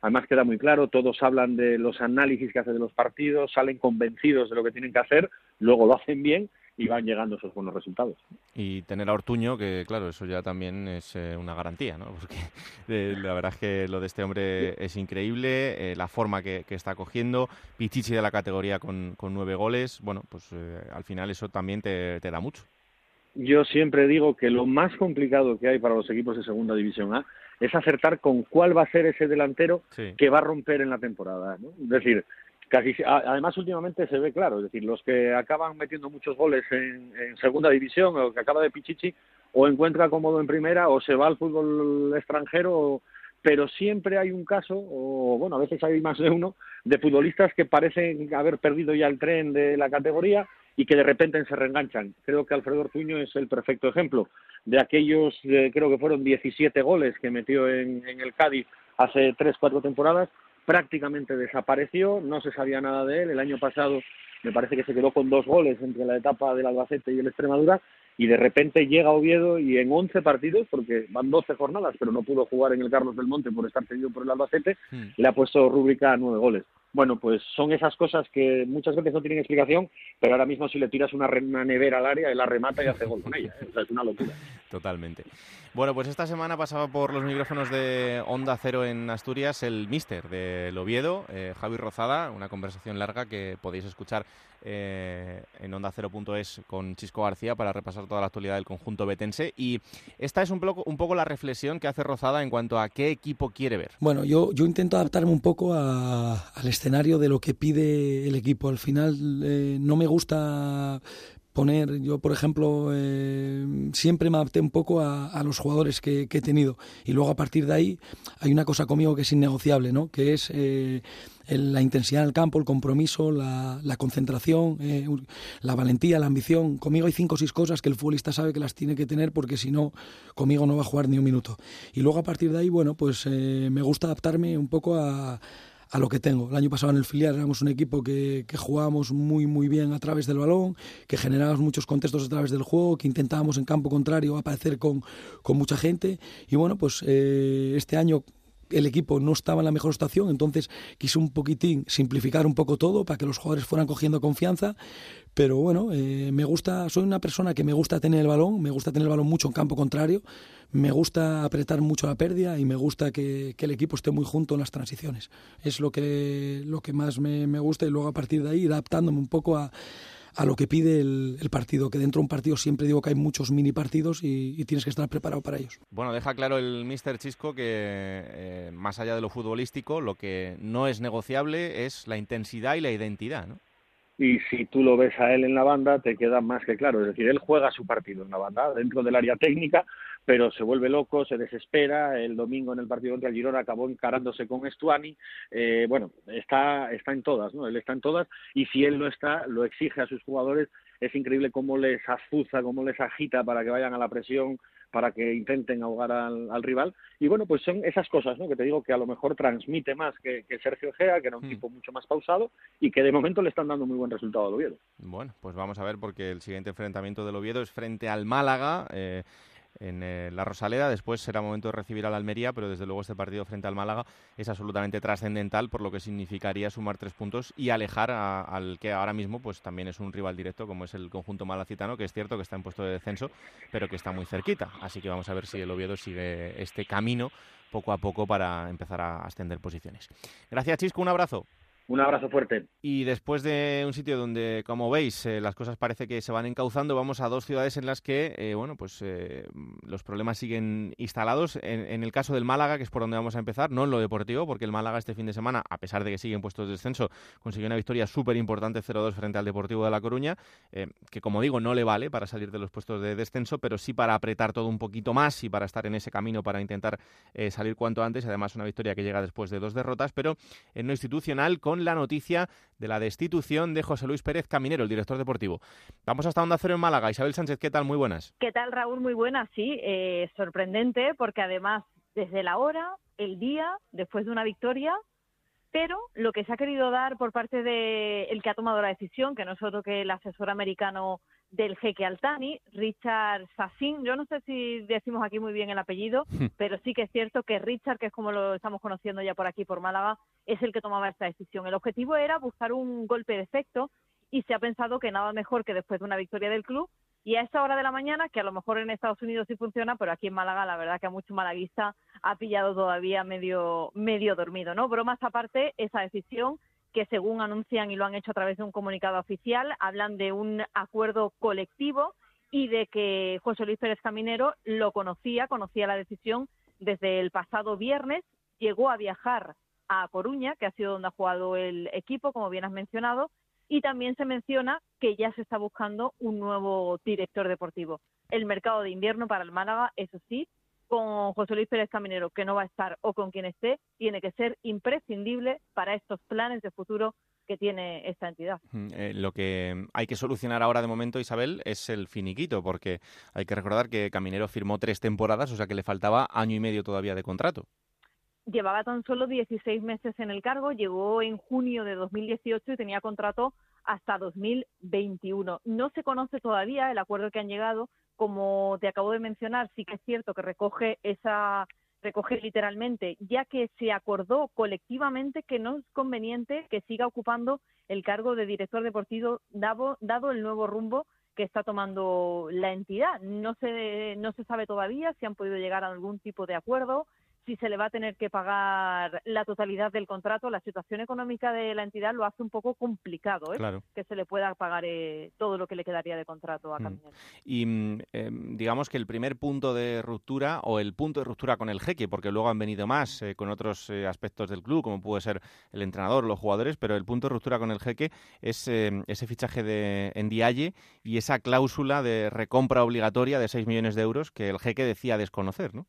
además queda muy claro, todos hablan de los análisis que hace de los partidos, salen convencidos de lo que tienen que hacer, luego lo hacen bien y van llegando esos buenos resultados. Y tener a Ortuño, que claro, eso ya también es eh, una garantía, ¿no? (laughs) Porque eh, la verdad es que lo de este hombre es increíble, eh, la forma que, está cogiendo, Pichichi de la categoría con, con nueve goles, bueno, pues al final eso también te, da mucho. Yo siempre digo que lo más complicado que hay para los equipos de Segunda División A es acertar con cuál va a ser ese delantero que va a romper en la temporada. ¿no? Es decir, casi además últimamente se ve claro, es decir, los que acaban metiendo muchos goles en, segunda división o que acaba de Pichichi o encuentra cómodo en primera o se va al fútbol extranjero, pero siempre hay un caso, o bueno, a veces hay más de uno, de futbolistas que parecen haber perdido ya el tren de la categoría y que de repente se reenganchan. Creo que Alfredo Ortuño es el perfecto ejemplo de aquellos, eh, creo que fueron 17 goles que metió en, en el Cádiz hace 3, 4 temporadas, prácticamente desapareció, no se sabía nada de él. El año pasado me parece que se quedó con dos goles entre la etapa del Albacete y el Extremadura y de repente llega Oviedo y en 11 partidos, porque van 12 jornadas, pero no pudo jugar en el Carlos del Monte por estar cedido por el Albacete, hmm. le ha puesto rúbrica a nueve goles. Bueno, pues son esas cosas que muchas veces no tienen explicación, pero ahora mismo si le tiras una, nevera al área, él la remata y hace gol con ella. ¿eh? O sea, es una locura. Totalmente. Bueno, pues esta semana pasaba por los micrófonos de Onda Cero en Asturias el míster del Oviedo, eh, Javi Rozada, una conversación larga que podéis escuchar eh, en onda cero.es con Chisco García para repasar toda la actualidad del conjunto betense. Y esta es un poco, un poco la reflexión que hace Rozada en cuanto a qué equipo quiere ver. Bueno, yo, yo intento adaptarme un poco al escenario de lo que pide el equipo. Al final eh, no me gusta poner, yo por ejemplo, eh, siempre me adapté un poco a, los jugadores que, he tenido y luego a partir de ahí hay una cosa conmigo que es innegociable, ¿no? que es eh, la intensidad del campo, el compromiso, la, concentración, eh, la valentía, la ambición. Conmigo hay cinco o seis cosas que el futbolista sabe que las tiene que tener porque si no, conmigo no va a jugar ni un minuto. Y luego a partir de ahí, bueno, pues me gusta adaptarme un poco a a lo que tengo. El año pasado en el filial éramos un equipo que, que jugábamos muy muy bien a través del balón, que generábamos muchos contextos a través del juego, que intentábamos en campo contrario aparecer con, con mucha gente. Y bueno, pues eh, este año el equipo no estaba en la mejor situación, entonces quise un poquitín simplificar un poco todo para que los jugadores fueran cogiendo confianza. Pero bueno, eh, me gusta, soy una persona que me gusta tener el balón, me gusta tener el balón mucho en campo contrario, me gusta apretar mucho la pérdida y me gusta que, el equipo esté muy junto en las transiciones. Es lo que, lo que más me, me gusta y luego a partir de ahí adaptándome un poco a, a lo que pide el, partido, que dentro de un partido siempre digo que hay muchos mini partidos y, tienes que estar preparado para ellos. Bueno, deja claro el Mister Chisco que eh, más allá de lo futbolístico, lo que no es negociable es la intensidad y la identidad, ¿no? y si tú lo ves a él en la banda te queda más que claro, es decir, él juega su partido en la banda, dentro del área técnica, pero se vuelve loco, se desespera. El domingo en el partido contra el Girona acabó encarándose con Estuani. Eh, bueno, está, está en todas, ¿no? Él está en todas y si él no está, lo exige a sus jugadores. Es increíble cómo les azuza, cómo les agita para que vayan a la presión, para que intenten ahogar al, rival. Y bueno, pues son esas cosas, ¿no? Que te digo que a lo mejor transmite más que, Sergio Gea, que era un mm. tipo mucho más pausado y que de momento le están dando muy buen resultado al Oviedo. Bueno, pues vamos a ver porque el siguiente enfrentamiento del Oviedo es frente al Málaga. Eh, en eh, la Rosaleda. Después será momento de recibir a la Almería, pero desde luego este partido frente al Málaga es absolutamente trascendental por lo que significaría sumar tres puntos y alejar al que ahora mismo pues también es un rival directo como es el conjunto malacitano, que es cierto que está en puesto de descenso, pero que está muy cerquita. Así que vamos a ver si el Oviedo sigue este camino poco a poco para empezar a ascender posiciones. Gracias Chisco, un abrazo. Un abrazo fuerte. Y después de un sitio donde, como veis, eh, las cosas parece que se van encauzando, vamos a dos ciudades en las que, eh, bueno, pues eh, los problemas siguen instalados. En, el caso del Málaga, que es por donde vamos a empezar, no en lo deportivo, porque el Málaga este fin de semana, a pesar de que sigue en puestos de descenso, consiguió una victoria súper importante 0-2 frente al Deportivo de La Coruña, que como digo, no le vale para salir de los puestos de descenso, pero sí para apretar todo un poquito más y para estar en ese camino para intentar salir cuanto antes. Además, una victoria que llega después de dos derrotas, pero en lo institucional con la noticia de la destitución de José Luis Pérez Caminero, el director deportivo. Vamos hasta Onda Cero en Málaga. Isabel Sánchez, ¿qué tal? Muy buenas. ¿Qué tal, Raúl? Muy buenas, sí. Eh, sorprendente porque además desde la hora, el día, después de una victoria, pero lo que se ha querido dar por parte del el que ha tomado la decisión, que no es otro que el asesor americano del jeque Altani, Richard Sassin. Yo no sé si decimos aquí muy bien el apellido, (laughs) hmm. pero sí que es cierto que Richard, que es como lo estamos conociendo ya por aquí, por Málaga, es el que tomaba esta decisión. El objetivo era buscar un golpe de efecto y se ha pensado que nada mejor que después de una victoria del club y a esta hora de la mañana, que a lo mejor en Estados Unidos sí funciona, pero aquí en Málaga la verdad que a mucho malaguista ha pillado todavía medio, medio dormido, ¿no? Bromas aparte, esa decisión que según anuncian y lo han hecho a través de un comunicado oficial, hablan de un acuerdo colectivo y de que José Luis Pérez Caminero lo conocía, conocía la decisión desde el pasado viernes, llegó a viajar a Coruña, que ha sido donde ha jugado el equipo, como bien has mencionado, y también se menciona que ya se está buscando un nuevo director deportivo. El mercado de invierno para el Málaga, eso sí, con José Luis Pérez Caminero, que no va a estar, o con quien esté, tiene que ser imprescindible para estos planes de futuro que tiene esta entidad. Eh, lo que hay que solucionar ahora de momento, Isabel, es el finiquito, porque hay que recordar que Caminero firmó tres temporadas, o sea que le faltaba año y medio todavía de contrato. Llevaba tan solo 16 meses en el cargo, llegó en junio de 2018 y tenía contrato hasta 2021. No se conoce todavía el acuerdo que han llegado, como te acabo de mencionar, sí que es cierto que recoge esa recoge literalmente, ya que se acordó colectivamente que no es conveniente que siga ocupando el cargo de director deportivo dado, dado el nuevo rumbo que está tomando la entidad. No se, no se sabe todavía si han podido llegar a algún tipo de acuerdo, si se le va a tener que pagar la totalidad del contrato, la situación económica de la entidad lo hace un poco complicado, ¿eh? que se le pueda pagar eh, todo lo que le quedaría de contrato a mm. Caminero. Y em, digamos que el primer punto de ruptura o el punto de ruptura con el jeque, porque luego han venido más eh, con otros aspectos del club, como puede ser el entrenador, los jugadores, pero el punto de ruptura con el jeque es em, ese fichaje de Endiaye y esa cláusula de recompra obligatoria de 6 millones de euros que el jeque decía desconocer, ¿no?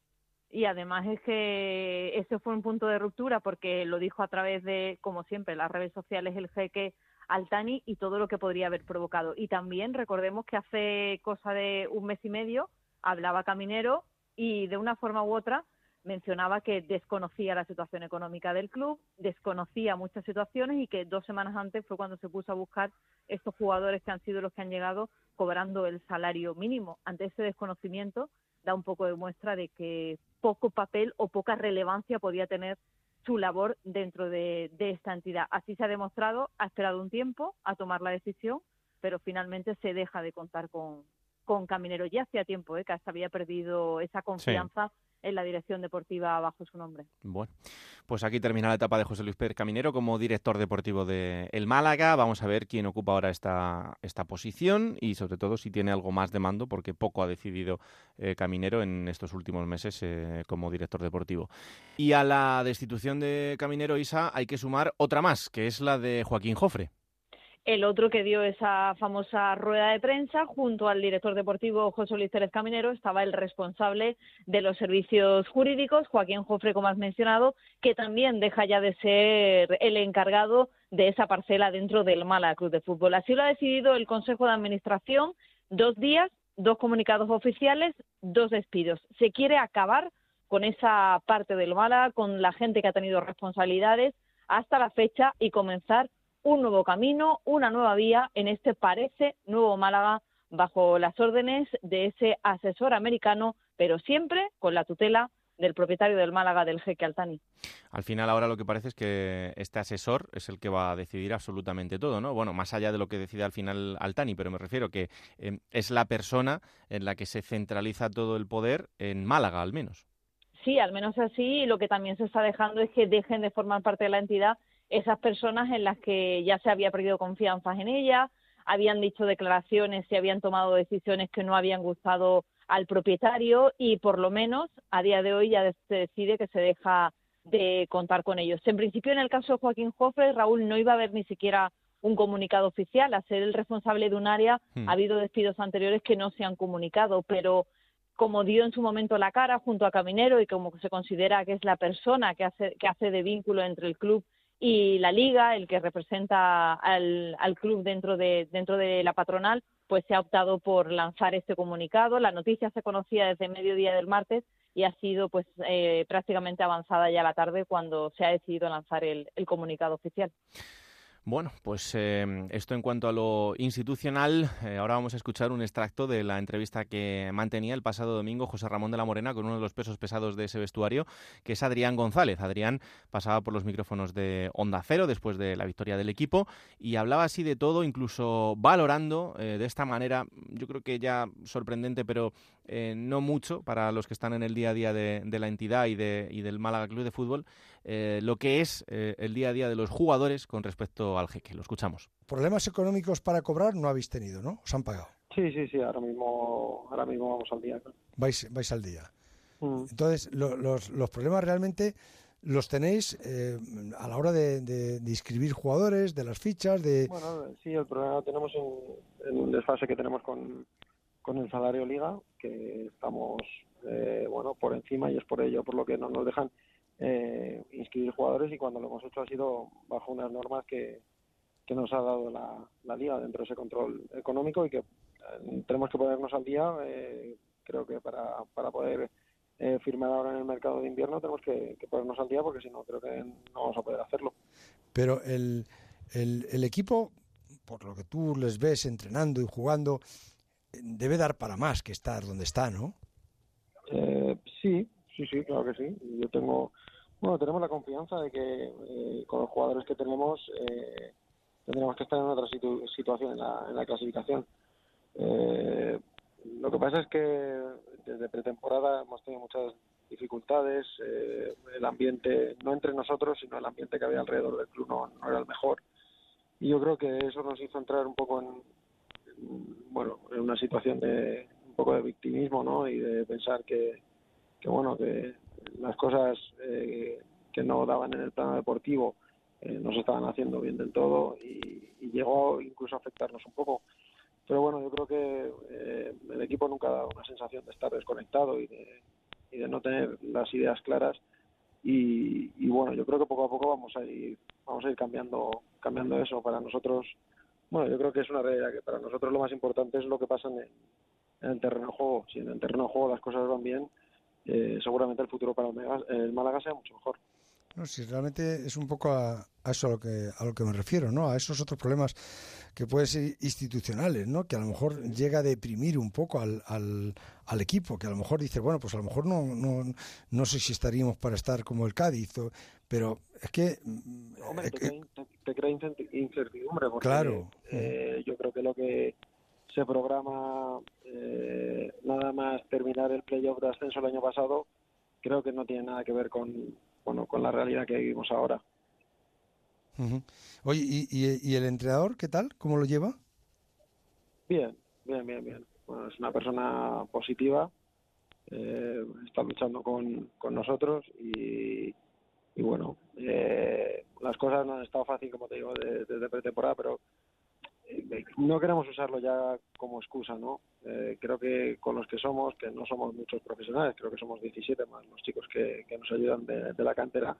Y además es que ese fue un punto de ruptura porque lo dijo a través de, como siempre, las redes sociales el jeque Altani y todo lo que podría haber provocado. Y también recordemos que hace cosa de un mes y medio hablaba Caminero y de una forma u otra mencionaba que desconocía la situación económica del club, desconocía muchas situaciones y que dos semanas antes fue cuando se puso a buscar estos jugadores que han sido los que han llegado cobrando el salario mínimo. Ante ese desconocimiento, da un poco de muestra de que poco papel o poca relevancia podía tener su labor dentro de, esta entidad. Así se ha demostrado, ha esperado un tiempo a tomar la decisión, pero finalmente se deja de contar con, con Caminero. Ya hacía tiempo ¿eh? que hasta había perdido esa confianza en la dirección deportiva bajo su nombre. Bueno, pues aquí termina la etapa de José Luis Pérez Caminero como director deportivo de el Málaga. Vamos a ver quién ocupa ahora esta, esta posición y sobre todo si tiene algo más de mando, porque poco ha decidido eh, Caminero en estos últimos meses eh, como director deportivo. Y a la destitución de Caminero, Isa, hay que sumar otra más, que es la de Joaquín Jofre. El otro que dio esa famosa rueda de prensa, junto al director deportivo José Luis Pérez Caminero, estaba el responsable de los servicios jurídicos, Joaquín Jofre, como has mencionado, que también deja ya de ser el encargado de esa parcela dentro del Mala Cruz de Fútbol. Así lo ha decidido el Consejo de Administración, dos días, dos comunicados oficiales, dos despidos. Se quiere acabar con esa parte del Mala, con la gente que ha tenido responsabilidades hasta la fecha y comenzar un nuevo camino, una nueva vía en este parece nuevo Málaga bajo las órdenes de ese asesor americano, pero siempre con la tutela del propietario del Málaga, del jeque Altani. Al final ahora lo que parece es que este asesor es el que va a decidir absolutamente todo, ¿no? Bueno, más allá de lo que decide al final Altani, pero me refiero que eh, es la persona en la que se centraliza todo el poder en Málaga, al menos. Sí, al menos así. Y lo que también se está dejando es que dejen de formar parte de la entidad esas personas en las que ya se había perdido confianza en ella, habían dicho declaraciones y habían tomado decisiones que no habían gustado al propietario y por lo menos a día de hoy ya se decide que se deja de contar con ellos. En principio, en el caso de Joaquín Jofre, Raúl no iba a haber ni siquiera un comunicado oficial. A ser el responsable de un área, hmm. ha habido despidos anteriores que no se han comunicado, pero como dio en su momento la cara junto a Caminero y como se considera que es la persona que hace, que hace de vínculo entre el club y la liga, el que representa al, club dentro de, dentro de la patronal, pues se ha optado por lanzar este comunicado. La noticia se conocía desde mediodía del martes y ha sido pues eh, prácticamente avanzada ya la tarde cuando se ha decidido lanzar el comunicado oficial. Bueno, pues eh, esto en cuanto a lo institucional. Eh, ahora vamos a escuchar un extracto de la entrevista que mantenía el pasado domingo José Ramón de la Morena con uno de los pesos pesados de ese vestuario, que es Adrián González. Adrián pasaba por los micrófonos de Onda Cero después de la victoria del equipo y hablaba así de todo, incluso valorando eh, de esta manera, yo creo que ya sorprendente, pero no mucho para los que están en el día a día de, de la entidad y, de, y del Málaga Club de Fútbol, lo que es el día a día de los jugadores con respecto al jeque. Lo escuchamos. Problemas económicos para cobrar no habéis tenido, ¿no? ¿Os han pagado? Sí, sí, sí, ahora mismo, ahora mismo vamos al día. Vais, vais al día. Mm. Entonces, los, los problemas realmente los tenéis eh, a la hora de, de, inscribir jugadores, de las fichas, de... Bueno, sí, el problema lo tenemos en, en un desfase que tenemos con, con el salario liga, que estamos, eh, bueno, por encima y es por ello por lo que no nos dejan eh, inscribir jugadores y cuando lo hemos hecho ha sido bajo unas normas que, que nos ha dado la, la, liga dentro de ese control económico y que eh, tenemos que ponernos al día. Eh, creo que para, para poder eh, firmar ahora en el mercado de invierno tenemos que, ponernos al día porque si no creo que no vamos a poder hacerlo. Pero el, el, el equipo, por lo que tú les ves entrenando y jugando, debe dar para más que estar donde está, ¿no? Eh, sí, sí, sí, claro que sí. Yo tengo, bueno, tenemos la confianza de que eh, con los jugadores que tenemos eh, tendremos que estar en otra situ situación en la, en la clasificación. Eh, lo que pasa es que desde pretemporada hemos tenido muchas dificultades, eh, el ambiente, no entre nosotros, sino el ambiente que había alrededor del club no, era el mejor. Y yo creo que eso nos hizo entrar un poco en, bueno, en una situación de un poco de victimismo, ¿no? Y de pensar que, que bueno, que las cosas eh, que no daban en el plano deportivo eh, no se estaban haciendo bien del todo y, llegó incluso a afectarnos un poco. Pero bueno, yo creo que eh, el equipo nunca ha dado una sensación de estar desconectado y de, y de no tener las ideas claras. Y, y, bueno, yo creo que poco a poco vamos a ir, vamos a ir cambiando, cambiando eso. Para nosotros, bueno, yo creo que es una realidad que para nosotros lo más importante es lo que pasa en el, en el terreno de juego. Si en el terreno de juego las cosas van bien, eh, seguramente el futuro para el, Málaga sea mucho mejor. No, si realmente es un poco a, eso a lo que a lo me refiero, ¿no? A esos otros problemas que pueden ser institucionales, ¿no? Que a lo mejor llega a deprimir un poco al, al, al equipo, que a lo mejor dice, bueno, pues a lo mejor no, no, no sé si estaríamos para estar como el Cádiz, o, pero es que... Hombre, te, crea incertidumbre, porque claro. eh, yo creo que lo que se programa eh, nada más terminar el playoff de ascenso el año pasado, creo que no tiene nada que ver con, bueno, con la realidad que vivimos ahora. Uh -huh. Oye, ¿y, y, y el entrenador qué tal? ¿Cómo lo lleva? Bien, bien, bien, bien. Bueno, es una persona positiva, eh, está luchando con, con nosotros y, y bueno, eh, las cosas no han estado fácil, como te digo, desde, desde pretemporada, pero no queremos usarlo ya como excusa, ¿no? Eh, creo que con los que somos, que no somos muchos profesionales, creo que somos 17 más los chicos que, que nos ayudan de, de la cantera,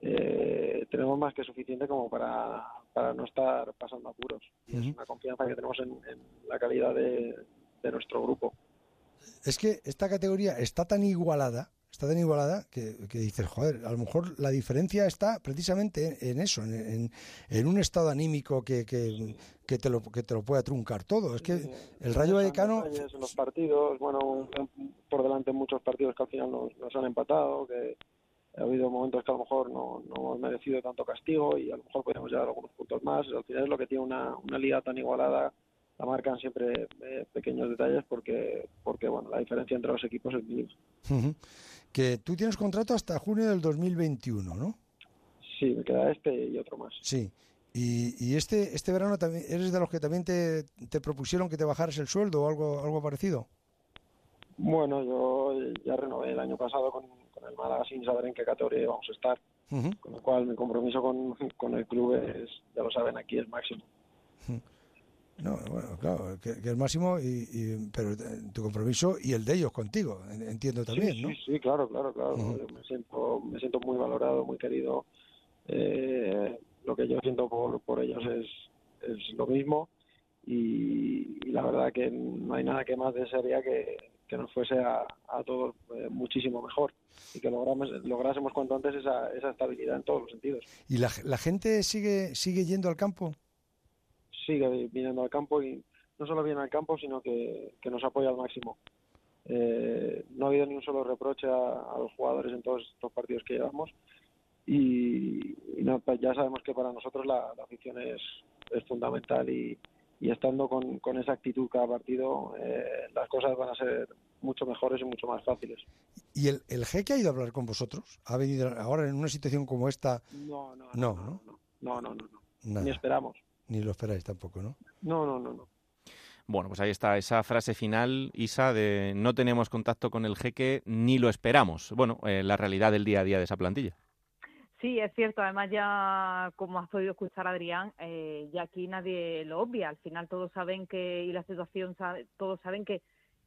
eh, tenemos más que suficiente como para, para no estar pasando apuros. Y uh -huh. es una confianza que tenemos en, en la calidad de, de nuestro grupo. Es que esta categoría está tan igualada está tan igualada que, que, dices, joder, a lo mejor la diferencia está precisamente en eso, en, en, en un estado anímico que, que, que, te lo, que te lo pueda truncar todo. Es que el Rayo Vallecano... En los partidos, bueno, por delante muchos partidos que al final nos, nos, han empatado, que ha habido momentos que a lo mejor no, no hemos merecido tanto castigo y a lo mejor podríamos llegar algunos puntos más. Al final es lo que tiene una, una liga tan igualada la marcan siempre eh, pequeños detalles porque porque bueno la diferencia entre los equipos es mínima. Uh -huh. Que tú tienes contrato hasta junio del 2021, ¿no? Sí, me queda este y otro más. Sí. Y, y este este verano también eres de los que también te, te propusieron que te bajaras el sueldo o algo algo parecido. Bueno, yo ya renové el año pasado con, con el Málaga sin saber en qué categoría vamos a estar. Uh -huh. Con lo cual mi compromiso con, con el club es, ya lo saben aquí, es máximo. Uh -huh. No, bueno, claro, que, que el máximo, y, y, pero tu compromiso y el de ellos contigo, entiendo también, sí, ¿no? Sí, sí, claro, claro, claro. Uh -huh. Me siento me siento muy valorado, muy querido Eh, lo que yo siento por, por ellos es, es lo mismo y, la verdad que no hay nada que más desearía que, que nos fuese a, a todos eh, muchísimo mejor y que logramos, lográsemos cuanto antes esa, esa estabilidad en todos los sentidos. ¿Y la, la gente sigue, sigue yendo al campo? Sigue viniendo al campo y no solo viene al campo, sino que, que nos apoya al máximo. Eh, no ha habido ni un solo reproche a, a, los jugadores en todos estos partidos que llevamos y, y no, pues ya sabemos que para nosotros la, la afición es, es fundamental y, y estando con, con, esa actitud cada partido, eh, las cosas van a ser mucho mejores y mucho más fáciles. ¿Y el, el jeque ha ido a hablar con vosotros? ¿Ha venido ahora en una situación como esta? No, no, no, no, no, no, no, no, no. ni esperamos. Ni lo esperáis tampoco, ¿no? No, no, no, no. Bueno, pues ahí está esa frase final, Isa, de no tenemos contacto con el jeque ni lo esperamos. Bueno, eh, la realidad del día a día de esa plantilla. Sí, es cierto. Además, ya como has podido escuchar, Adrián, eh, ya aquí nadie lo obvia. Al final todos saben que, y la situación, todos saben que,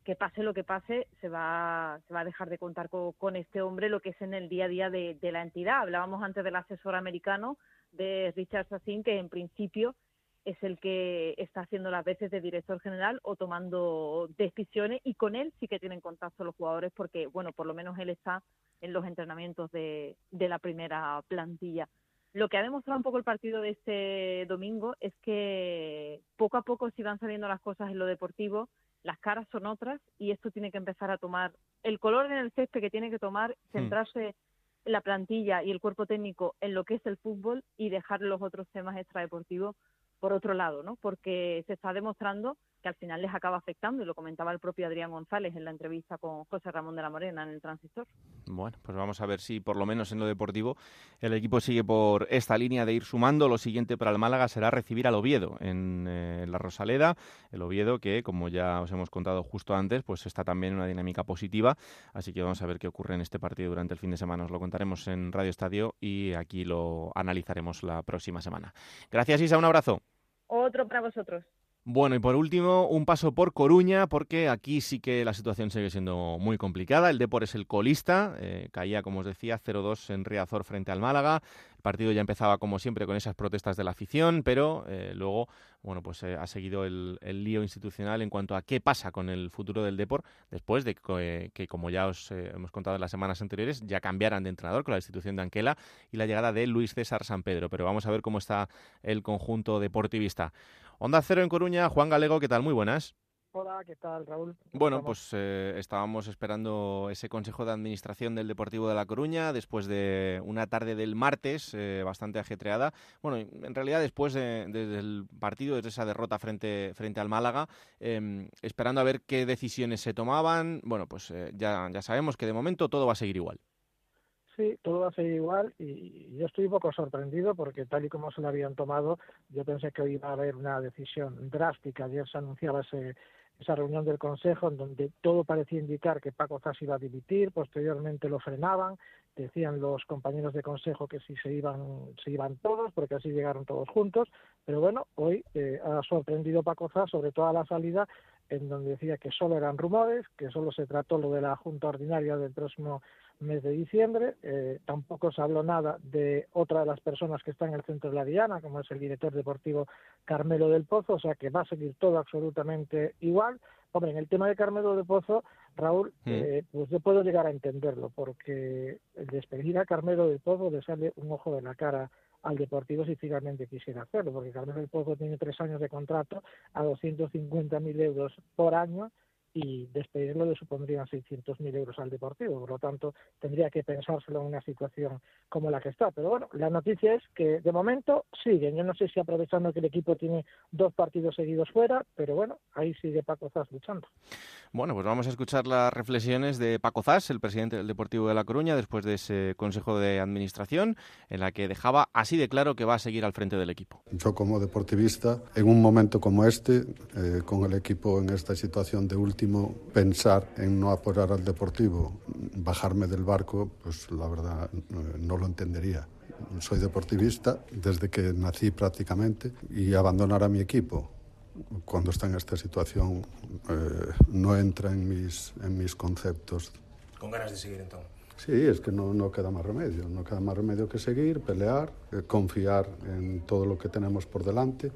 que pase lo que pase, se va, se va a dejar de contar con, con este hombre lo que es en el día a día de, de la entidad. Hablábamos antes del asesor americano, de Richard Sassin, que en principio es el que está haciendo las veces de director general o tomando decisiones y con él sí que tienen contacto los jugadores porque, bueno, por lo menos él está en los entrenamientos de, de la primera plantilla. Lo que ha demostrado un poco el partido de este domingo es que poco a poco si van saliendo las cosas en lo deportivo, las caras son otras y esto tiene que empezar a tomar el color en el césped que tiene que tomar, centrarse mm. la plantilla y el cuerpo técnico en lo que es el fútbol y dejar los otros temas extradeportivos por otro lado, ¿no? Porque se está demostrando que al final les acaba afectando, y lo comentaba el propio Adrián González en la entrevista con José Ramón de la Morena en el Transistor. Bueno, pues vamos a ver si por lo menos en lo deportivo el equipo sigue por esta línea de ir sumando. Lo siguiente para el Málaga será recibir al Oviedo en, eh, la Rosaleda. El Oviedo que, como ya os hemos contado justo antes, pues está también en una dinámica positiva. Así que vamos a ver qué ocurre en este partido durante el fin de semana. Os lo contaremos en Radio Estadio y aquí lo analizaremos la próxima semana. Gracias Isa, un abrazo. Otro para vosotros. Bueno, y por último, un paso por Coruña, porque aquí sí que la situación sigue siendo muy complicada. El Depor es el colista, eh, caía, como os decía, 0-2 en Riazor frente al Málaga. El partido ya empezaba, como siempre, con esas protestas de la afición, pero eh, luego, bueno, pues eh, ha seguido el, el, lío institucional en cuanto a qué pasa con el futuro del Depor después de que, como ya os hemos contado en las semanas anteriores, ya cambiaran de entrenador con la institución de Anquela y la llegada de Luis César San Pedro. Pero vamos a ver cómo está el conjunto deportivista. Onda Cero en Coruña, Juan Galego, ¿qué tal? Muy buenas. Hola, ¿qué tal, Raúl? Bueno, pues eh, estábamos esperando ese Consejo de Administración del Deportivo de La Coruña después de una tarde del martes eh, bastante ajetreada. Bueno, en realidad después de, partido, desde esa derrota frente, frente al Málaga, eh, esperando a ver qué decisiones se tomaban. Bueno, pues eh, ya, ya sabemos que de momento todo va a seguir igual. Sí, todo va a ser igual y yo estoy un poco sorprendido porque tal y como se lo habían tomado, yo pensé que hoy iba a haber una decisión drástica. Ayer se anunciaba ese, esa reunión del Consejo en donde todo parecía indicar que Paco Zas iba a dimitir, posteriormente lo frenaban, decían los compañeros de Consejo que si se iban, se iban todos, porque así llegaron todos juntos, pero bueno, hoy eh, ha sorprendido Paco Zas sobre toda la salida en donde decía que solo eran rumores, que solo se trató lo de la Junta Ordinaria del próximo mes de diciembre. Eh, tampoco se habló nada de otra de las personas que está en el centro de la Diana, como es el director deportivo Carmelo del Pozo, o sea que va a seguir todo absolutamente igual. Hombre, en el tema de Carmelo del Pozo, Raúl, mm. eh, pues yo puedo llegar a entenderlo, porque el despedir a Carmelo del Pozo le sale un ojo de la cara al Deportivo si finalmente quisiera hacerlo, porque Carmelo del Pozo tiene tres años de contrato a 250.000 euros por año y despedirlo le supondrían 600.000 euros al Deportivo, por lo tanto tendría que pensárselo en una situación como la que está. Pero bueno, la noticia es que de momento siguen. Yo no sé si aprovechando que el equipo tiene dos partidos seguidos fuera, pero bueno, ahí sigue Paco Zas luchando. Bueno, pues vamos a escuchar las reflexiones de Paco Zas, el presidente del Deportivo de La Coruña, después de ese Consejo de Administración, en la que dejaba así de claro que va a seguir al frente del equipo. Yo como deportivista, en un momento como este, eh, con el equipo en esta situación de último pensar en no apoyar al Deportivo, bajarme del barco, pues la verdad no lo entendería. Soy deportivista desde que nací prácticamente y abandonar a mi equipo cuando está en esta situación eh, no entra en mis, en mis conceptos. ¿Con ganas de seguir entonces? Sí, es que no, no queda más remedio, no queda más remedio que seguir, pelear, eh, confiar en todo lo que tenemos por delante.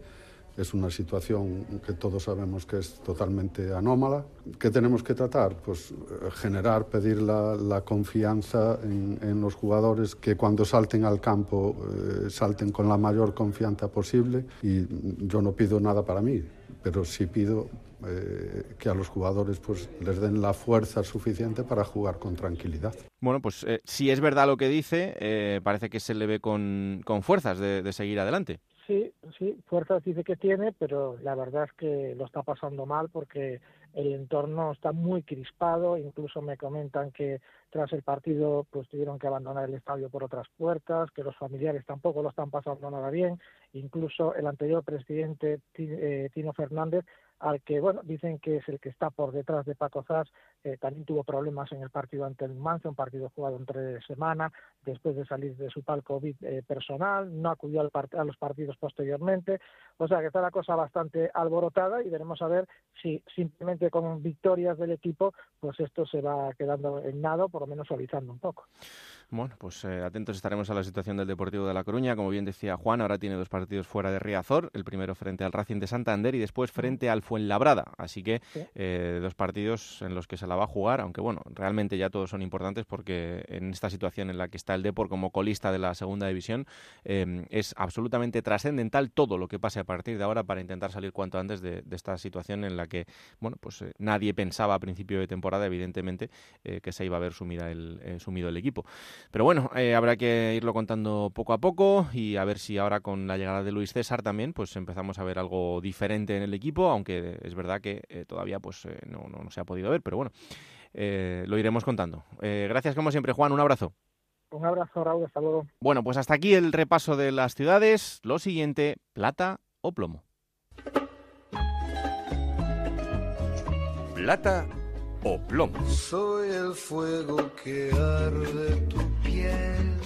Es una situación que todos sabemos que es totalmente anómala. ¿Qué tenemos que tratar? Pues eh, generar, pedir la, confianza en, los jugadores que cuando salten al campo eh, salten con la mayor confianza posible. Y yo no pido nada para mí, pero sí pido eh, que a los jugadores pues les den la fuerza suficiente para jugar con tranquilidad. Bueno, pues si es verdad lo que dice, parece que se le ve con, con fuerzas de, seguir adelante. Sí, sí, fuerzas dice que tiene, pero la verdad es que lo está pasando mal porque el entorno está muy crispado, incluso me comentan que tras el partido pues tuvieron que abandonar el estadio por otras puertas, que los familiares tampoco lo están pasando nada bien, incluso el anterior presidente Tino Fernández al que, bueno, dicen que es el que está por detrás de Paco Zas, eh, también tuvo problemas en el partido ante el Numancia, un partido jugado entre semana, después de salir de su palco eh, personal, no acudió al a los partidos posteriormente, o sea que está la cosa bastante alborotada y veremos a ver si simplemente con victorias del equipo, pues esto se va quedando en nada, por lo menos suavizando un poco. Bueno, pues eh, atentos estaremos a la situación del Deportivo de La Coruña. Como bien decía Juan, ahora tiene dos partidos fuera de Riazor, el primero frente al Racing de Santander y después frente al Fuenlabrada. Así que eh, dos partidos en los que se la va a jugar, aunque bueno, realmente ya todos son importantes porque en esta situación en la que está el Depor como colista de la segunda división, eh, es absolutamente trascendental todo lo que pase a partir de ahora para intentar salir cuanto antes de, de esta situación en la que, bueno, pues eh, nadie pensaba a principio de temporada, evidentemente, eh, que se iba a ver sumida el, eh, sumido el equipo. Pero bueno, eh, habrá que irlo contando poco a poco y a ver si ahora con la llegada de Luis César también pues empezamos a ver algo diferente en el equipo, aunque es verdad que eh, todavía pues eh, no, no, no, se ha podido ver, pero bueno, eh, lo iremos contando. gracias como siempre, Juan, un abrazo. Un abrazo, Raúl, hasta luego. Bueno, pues hasta aquí el repaso de las ciudades. Lo siguiente, plata o plomo. Plata o plomo. Soy el fuego que arde tu piel.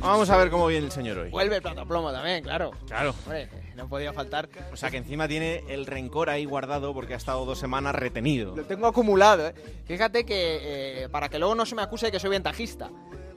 Vamos a ver cómo viene el señor hoy. Vuelve el plato plomo también, claro. Claro. Hombre, no podía faltar. O sea que encima tiene el rencor ahí guardado porque ha estado dos semanas retenido. Lo tengo acumulado, ¿eh? Fíjate que, eh, para que luego no se me acuse de que soy ventajista,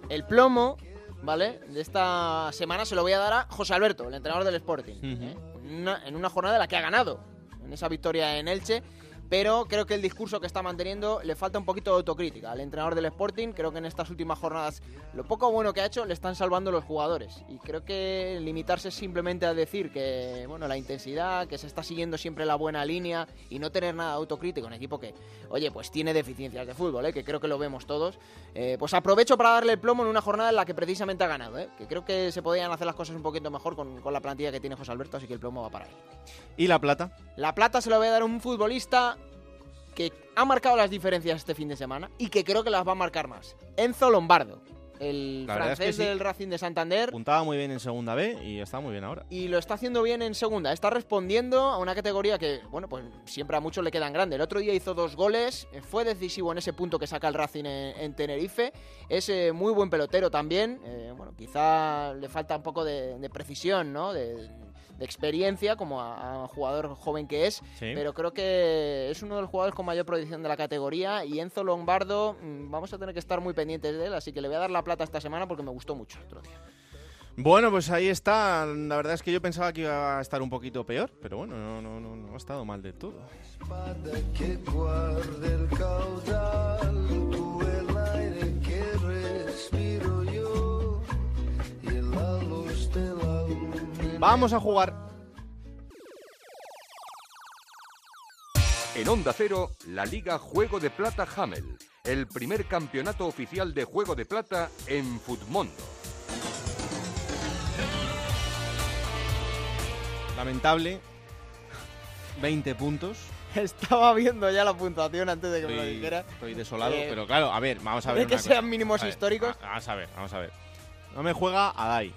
el plomo, ¿vale? De esta semana se lo voy a dar a José Alberto, el entrenador del Sporting. ¿eh? en, una, en una jornada en la que ha ganado, en esa victoria en Elche pero creo que el discurso que está manteniendo le falta un poquito de autocrítica al entrenador del Sporting. Creo que en estas últimas jornadas lo poco bueno que ha hecho le están salvando los jugadores y creo que limitarse simplemente a decir que bueno la intensidad, que se está siguiendo siempre la buena línea y no tener nada autocrítico, un equipo que oye pues tiene deficiencias de fútbol, ¿eh? que creo que lo vemos todos. Eh, pues aprovecho para darle el plomo en una jornada en la que precisamente ha ganado, ¿eh? que creo que se podían hacer las cosas un poquito mejor con, con la plantilla que tiene José Alberto, así que el plomo va para él. ¿Y la plata? La plata se lo voy a dar a un futbolista que ha marcado las diferencias este fin de semana y que creo que las va a marcar más. Enzo Lombardo, el La verdad es francés que sí. del Racing de Santander. Puntaba muy bien en segunda B y está muy bien ahora. Y lo está haciendo bien en segunda. Está respondiendo a una categoría que, bueno, pues siempre a muchos le quedan grande. El otro día hizo dos goles, eh, fue decisivo en ese punto que saca el Racing en, en Tenerife. Es eh, muy buen pelotero también. Eh, bueno, quizá le falta un poco de, de precisión, ¿no? De, de experiencia como a, a jugador joven que es, Sí. pero creo que es uno de los jugadores con mayor proyección de la categoría y Enzo Lombardo mm, vamos a tener que estar muy pendientes de él, así que le voy a dar la plata esta semana porque me gustó mucho el otro día. Bueno, pues ahí está. La verdad es que yo pensaba que iba a estar un poquito peor, pero bueno, no, no, no, no ha estado mal de todo. Vamos a jugar. En Onda Cero, la Liga Juego de Plata Hamel, el primer campeonato oficial de Juego de Plata en Futmundo. Lamentable. 20 puntos. (laughs) Estaba viendo ya la puntuación antes de que me lo dijera. estoy desolado, Eh, pero claro, a ver, vamos a ver. ¿de que cosa. sean mínimos A ver, históricos? a- Vamos a ver, vamos a ver. No me juega Adai.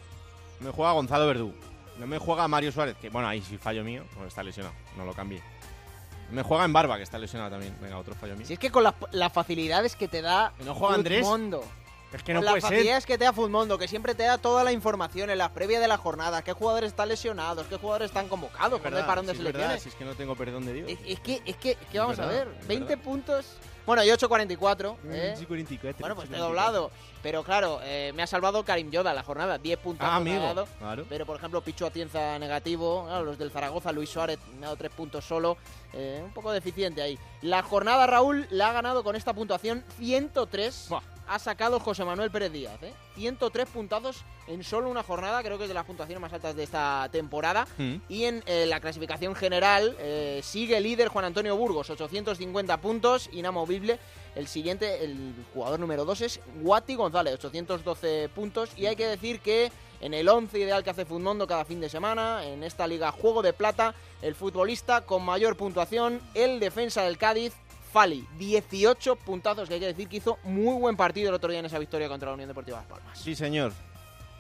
No me juega Gonzalo Verdú. No me juega Mario Suárez, que bueno, ahí sí fallo mío, porque está lesionado. No lo cambié. Me juega en Barba, que está lesionado también. Venga, otro fallo mío. Si es que con las las facilidades que te da no juega Andrés. Futmundo. Es que no puede las ser. facilidades que te da Futmundo, que siempre te da toda la información en las previas de la jornada, qué jugadores están lesionados, qué jugadores están convocados, Es verdad, parón de selecciones. si es que no tengo perdón de Dios. Es, es que, es que, es que vamos verdad, a ver, es 20 verdad. puntos Bueno, y 8.44. Mm, ¿eh? sí, 44, Bueno, pues te he 44. doblado. Pero claro, eh, me ha salvado Karim Yoda la jornada. 10 puntos. Ah, amigo, dado. claro. Pero por ejemplo, Pichu Atienza negativo. Claro, los del Zaragoza, Luis Suárez me ha dado 3 puntos solo. Eh, un poco deficiente ahí. La jornada, Raúl, la ha ganado con esta puntuación 103. Ha sacado José Manuel Pérez Díaz. ¿eh? 103 puntazos en solo una jornada. Creo que es de las puntuaciones más altas de esta temporada. Mm. Y en eh, la clasificación general eh, sigue líder Juan Antonio Burgos, 850 puntos, inamovible. El siguiente, el jugador número 2 es Guati González, 812 puntos. Y hay que decir que en el 11 ideal que hace Futmundo cada fin de semana, en esta liga Juego de Plata, el futbolista con mayor puntuación, el defensa del Cádiz, Fali, 18 puntazos, que hay que decir que hizo muy buen partido el otro día en esa victoria contra la Unión Deportiva Las Palmas. Sí, señor.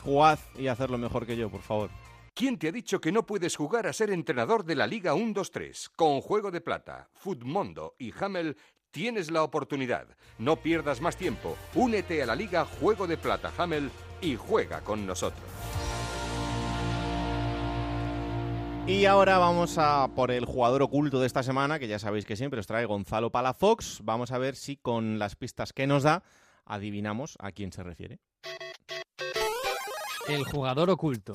Jugad y hacerlo mejor que yo, por favor. ¿Quién te ha dicho que no puedes jugar a ser entrenador de la Liga 1-2-3? Con Juego de Plata, Futmundo y Hamel tienes la oportunidad. No pierdas más tiempo. Únete a la Liga Juego de Plata Hamel y juega con nosotros. Y ahora vamos a por el jugador oculto de esta semana, que ya sabéis que siempre os trae Gonzalo Palafox. Vamos a ver si con las pistas que nos da adivinamos a quién se refiere. El jugador oculto.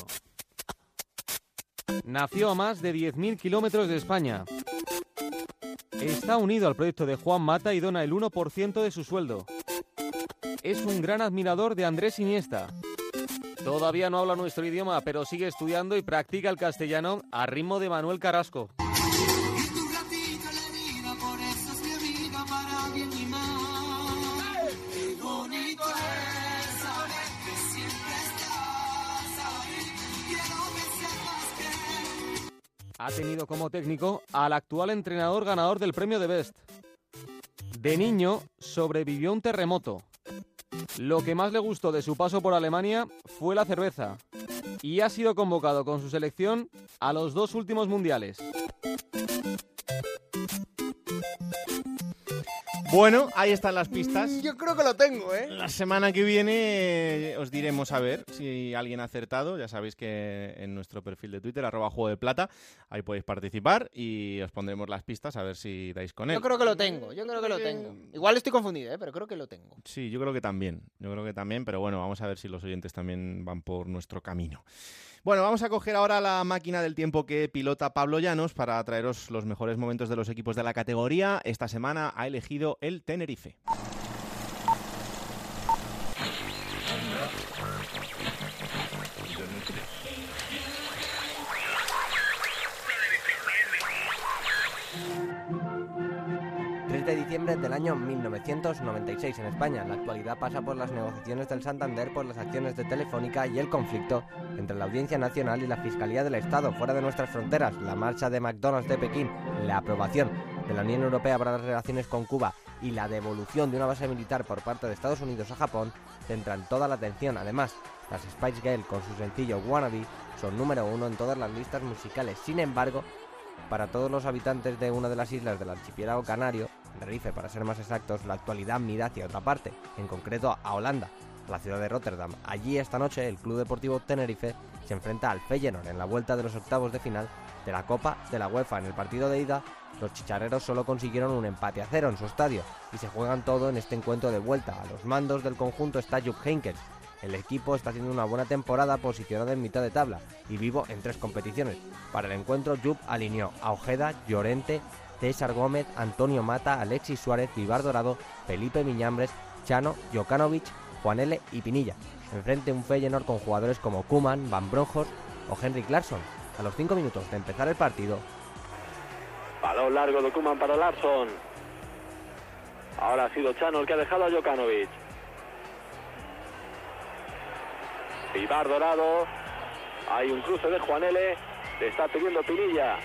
Nació a más de 10.000 kilómetros de España. Está unido al proyecto de Juan Mata y dona el 1% de su sueldo. Es un gran admirador de Andrés Iniesta. Todavía no habla nuestro idioma, pero sigue estudiando y practica el castellano a ritmo de Manuel Carrasco. Ha tenido como técnico al actual entrenador ganador del premio de Best. De niño sobrevivió un terremoto. Lo que más le gustó de su paso por Alemania fue la cerveza. Y ha sido convocado con su selección a los dos últimos mundiales. Bueno, ahí están las pistas. Yo creo que lo tengo, ¿eh? La semana que viene eh, os diremos a ver si alguien ha acertado. Ya sabéis que en nuestro perfil de Twitter, arroba juego de plata, ahí podéis participar y os pondremos las pistas a ver si dais con él. Yo creo que lo tengo, yo creo que lo tengo. Igual estoy confundido, ¿eh? pero creo que lo tengo. Sí, yo creo que también. Yo creo que también, pero bueno, vamos a ver si los oyentes también van por nuestro camino. Bueno, vamos a coger ahora la máquina del tiempo que pilota Pablo Llanos para traeros los mejores momentos de los equipos de la categoría. Esta semana ha elegido el Tenerife. Del año 1996 en España. La actualidad pasa por las negociaciones del Santander por las acciones de Telefónica y el conflicto entre la Audiencia Nacional y la Fiscalía del Estado fuera de nuestras fronteras, la marcha de McDonald's de Pekín, la aprobación de la Unión Europea para las relaciones con Cuba y la devolución de una base militar por parte de Estados Unidos a Japón centran toda la atención. Además, las Spice Girl con su sencillo Wannabe son número uno en todas las listas musicales. Sin embargo, para todos los habitantes de una de las islas del archipiélago canario, Tenerife para ser más exactos, la actualidad mira hacia otra parte, en concreto a Holanda, a la ciudad de Rotterdam. Allí esta noche el Club Deportivo Tenerife se enfrenta al Feyenoord en la vuelta de los octavos de final de la Copa de la UEFA. En el partido de ida, los chicharreros solo consiguieron un empate a cero en su estadio y se juegan todo en este encuentro de vuelta. A los mandos del conjunto está Jupp Heynckes, el equipo está haciendo una buena temporada posicionado en mitad de tabla y vivo en tres competiciones. Para el encuentro, Jupp alineó a Ojeda, Llorente, César Gómez, Antonio Mata, Alexis Suárez, Vivar Dorado, Felipe Miñambres, Chano, Jokanovic, Juan L. y Pinilla. Enfrente un Feyenoord con jugadores como Kuman, Van Bronjos o Henrik Larsson. A los cinco minutos de empezar el partido, Balón largo de Kuman para Larsson. Ahora ha sido Chano el que ha dejado a Jokanovic. Vivar Dorado. Hay un cruce de Juan L. Le está pidiendo Pinilla.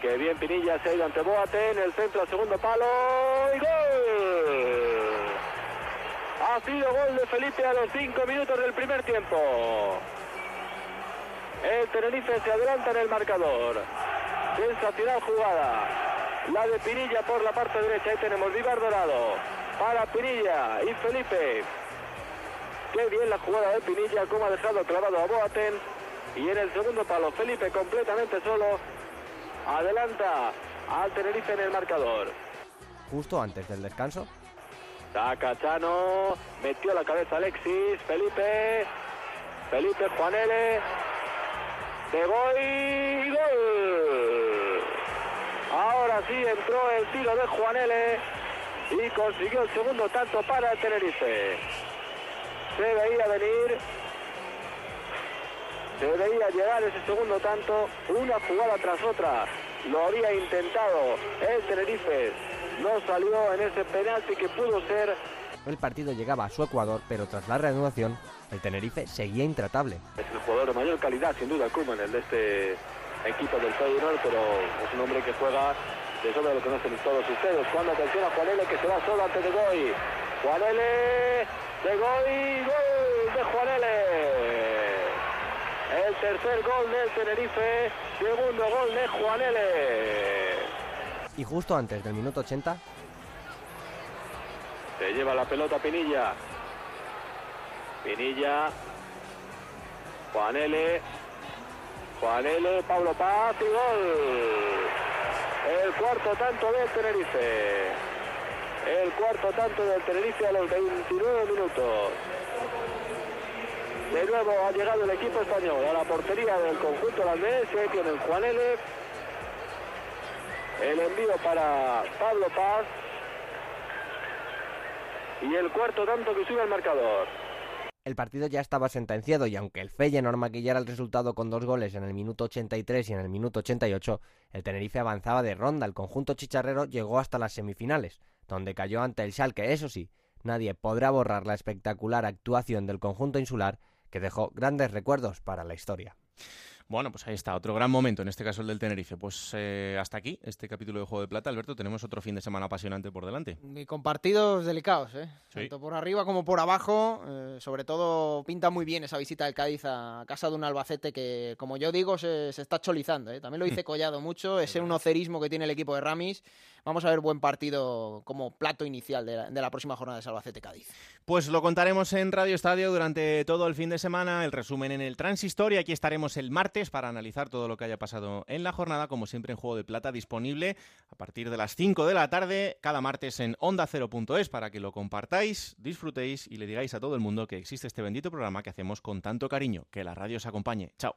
Que bien Pinilla se ha ido ante Boate en el centro al segundo palo. ¡Y gol! Ha sido gol de Felipe a los cinco minutos del primer tiempo. El Tenerife se adelanta en el marcador. Sensacional jugada. La de Pinilla por la parte derecha. Ahí tenemos Vivar Dorado. Para Pinilla y Felipe. Qué bien la jugada de Pinilla, como ha dejado clavado a Boateng. Y en el segundo palo, Felipe completamente solo. Adelanta al Tenerife en el marcador. justo antes del descanso. Saca Chano, metió la cabeza Alexis, Felipe, Felipe Juanele, de Boy, gol. Ahora sí entró el tiro de Juanele y consiguió el segundo tanto para el Tenerife. Se veía venir, se veía llegar ese segundo tanto, una jugada tras otra. Lo había intentado el Tenerife, no salió en ese penalti que pudo ser El partido llegaba a su Ecuador, pero tras la reanudación, el Tenerife seguía intratable. Es el jugador de mayor calidad, sin duda, Koeman, el de este equipo del Feyenoord, pero es un hombre que juega de sobra lo conocen todos ustedes. Cuando atención a Juanele que se va solo ante De Goy. Juanele, De Goy, gol de Juanele. El tercer gol del Tenerife, segundo gol de Juanele. Y justo antes del minuto 80, Se lleva la pelota Pinilla. Pinilla. Juanele. Juanele, Pablo Paz y gol. El cuarto tanto del Tenerife. El cuarto tanto del Tenerife a los 29 minutos. De nuevo ha llegado el equipo español a la portería del conjunto holandés. Ahí tienen Juanele. El envío para Pablo Paz. Y el cuarto tanto que sube al marcador. el partido ya estaba sentenciado y aunque el Feyenoord maquillara el resultado con dos goles en el minuto 83 y en el minuto 88, el Tenerife avanzaba de ronda. El conjunto chicharrero llegó hasta las semifinales, donde cayó ante el Schalke. Eso sí, nadie podrá borrar la espectacular actuación del conjunto insular que dejó grandes recuerdos para la historia. Bueno, pues ahí está, otro gran momento, en este caso el del Tenerife. Pues eh, hasta aquí este capítulo de Juego de Plata. Alberto, tenemos otro fin de semana apasionante por delante. Y con partidos delicados, ¿eh? Sí. Tanto por arriba como por abajo. eh, sobre todo pinta muy bien esa visita del Cádiz a casa de un Albacete que, como yo digo, se, se está cholizando. ¿eh? También lo (laughs) dice Collado mucho, ese unocerismo que tiene el equipo de Ramis. Vamos a ver buen partido como plato inicial de la, próxima jornada de Albacete-Cádiz. Pues lo contaremos en Radio Estadio durante todo el fin de semana, el resumen en el Transistor y aquí estaremos el martes para analizar todo lo que haya pasado en la jornada, como siempre en Juego de Plata disponible a partir de las 5 de la tarde, cada martes en onda0.es para que lo compartáis, disfrutéis y le digáis a todo el mundo que existe este bendito programa que hacemos con tanto cariño. Que la radio os acompañe. Chao.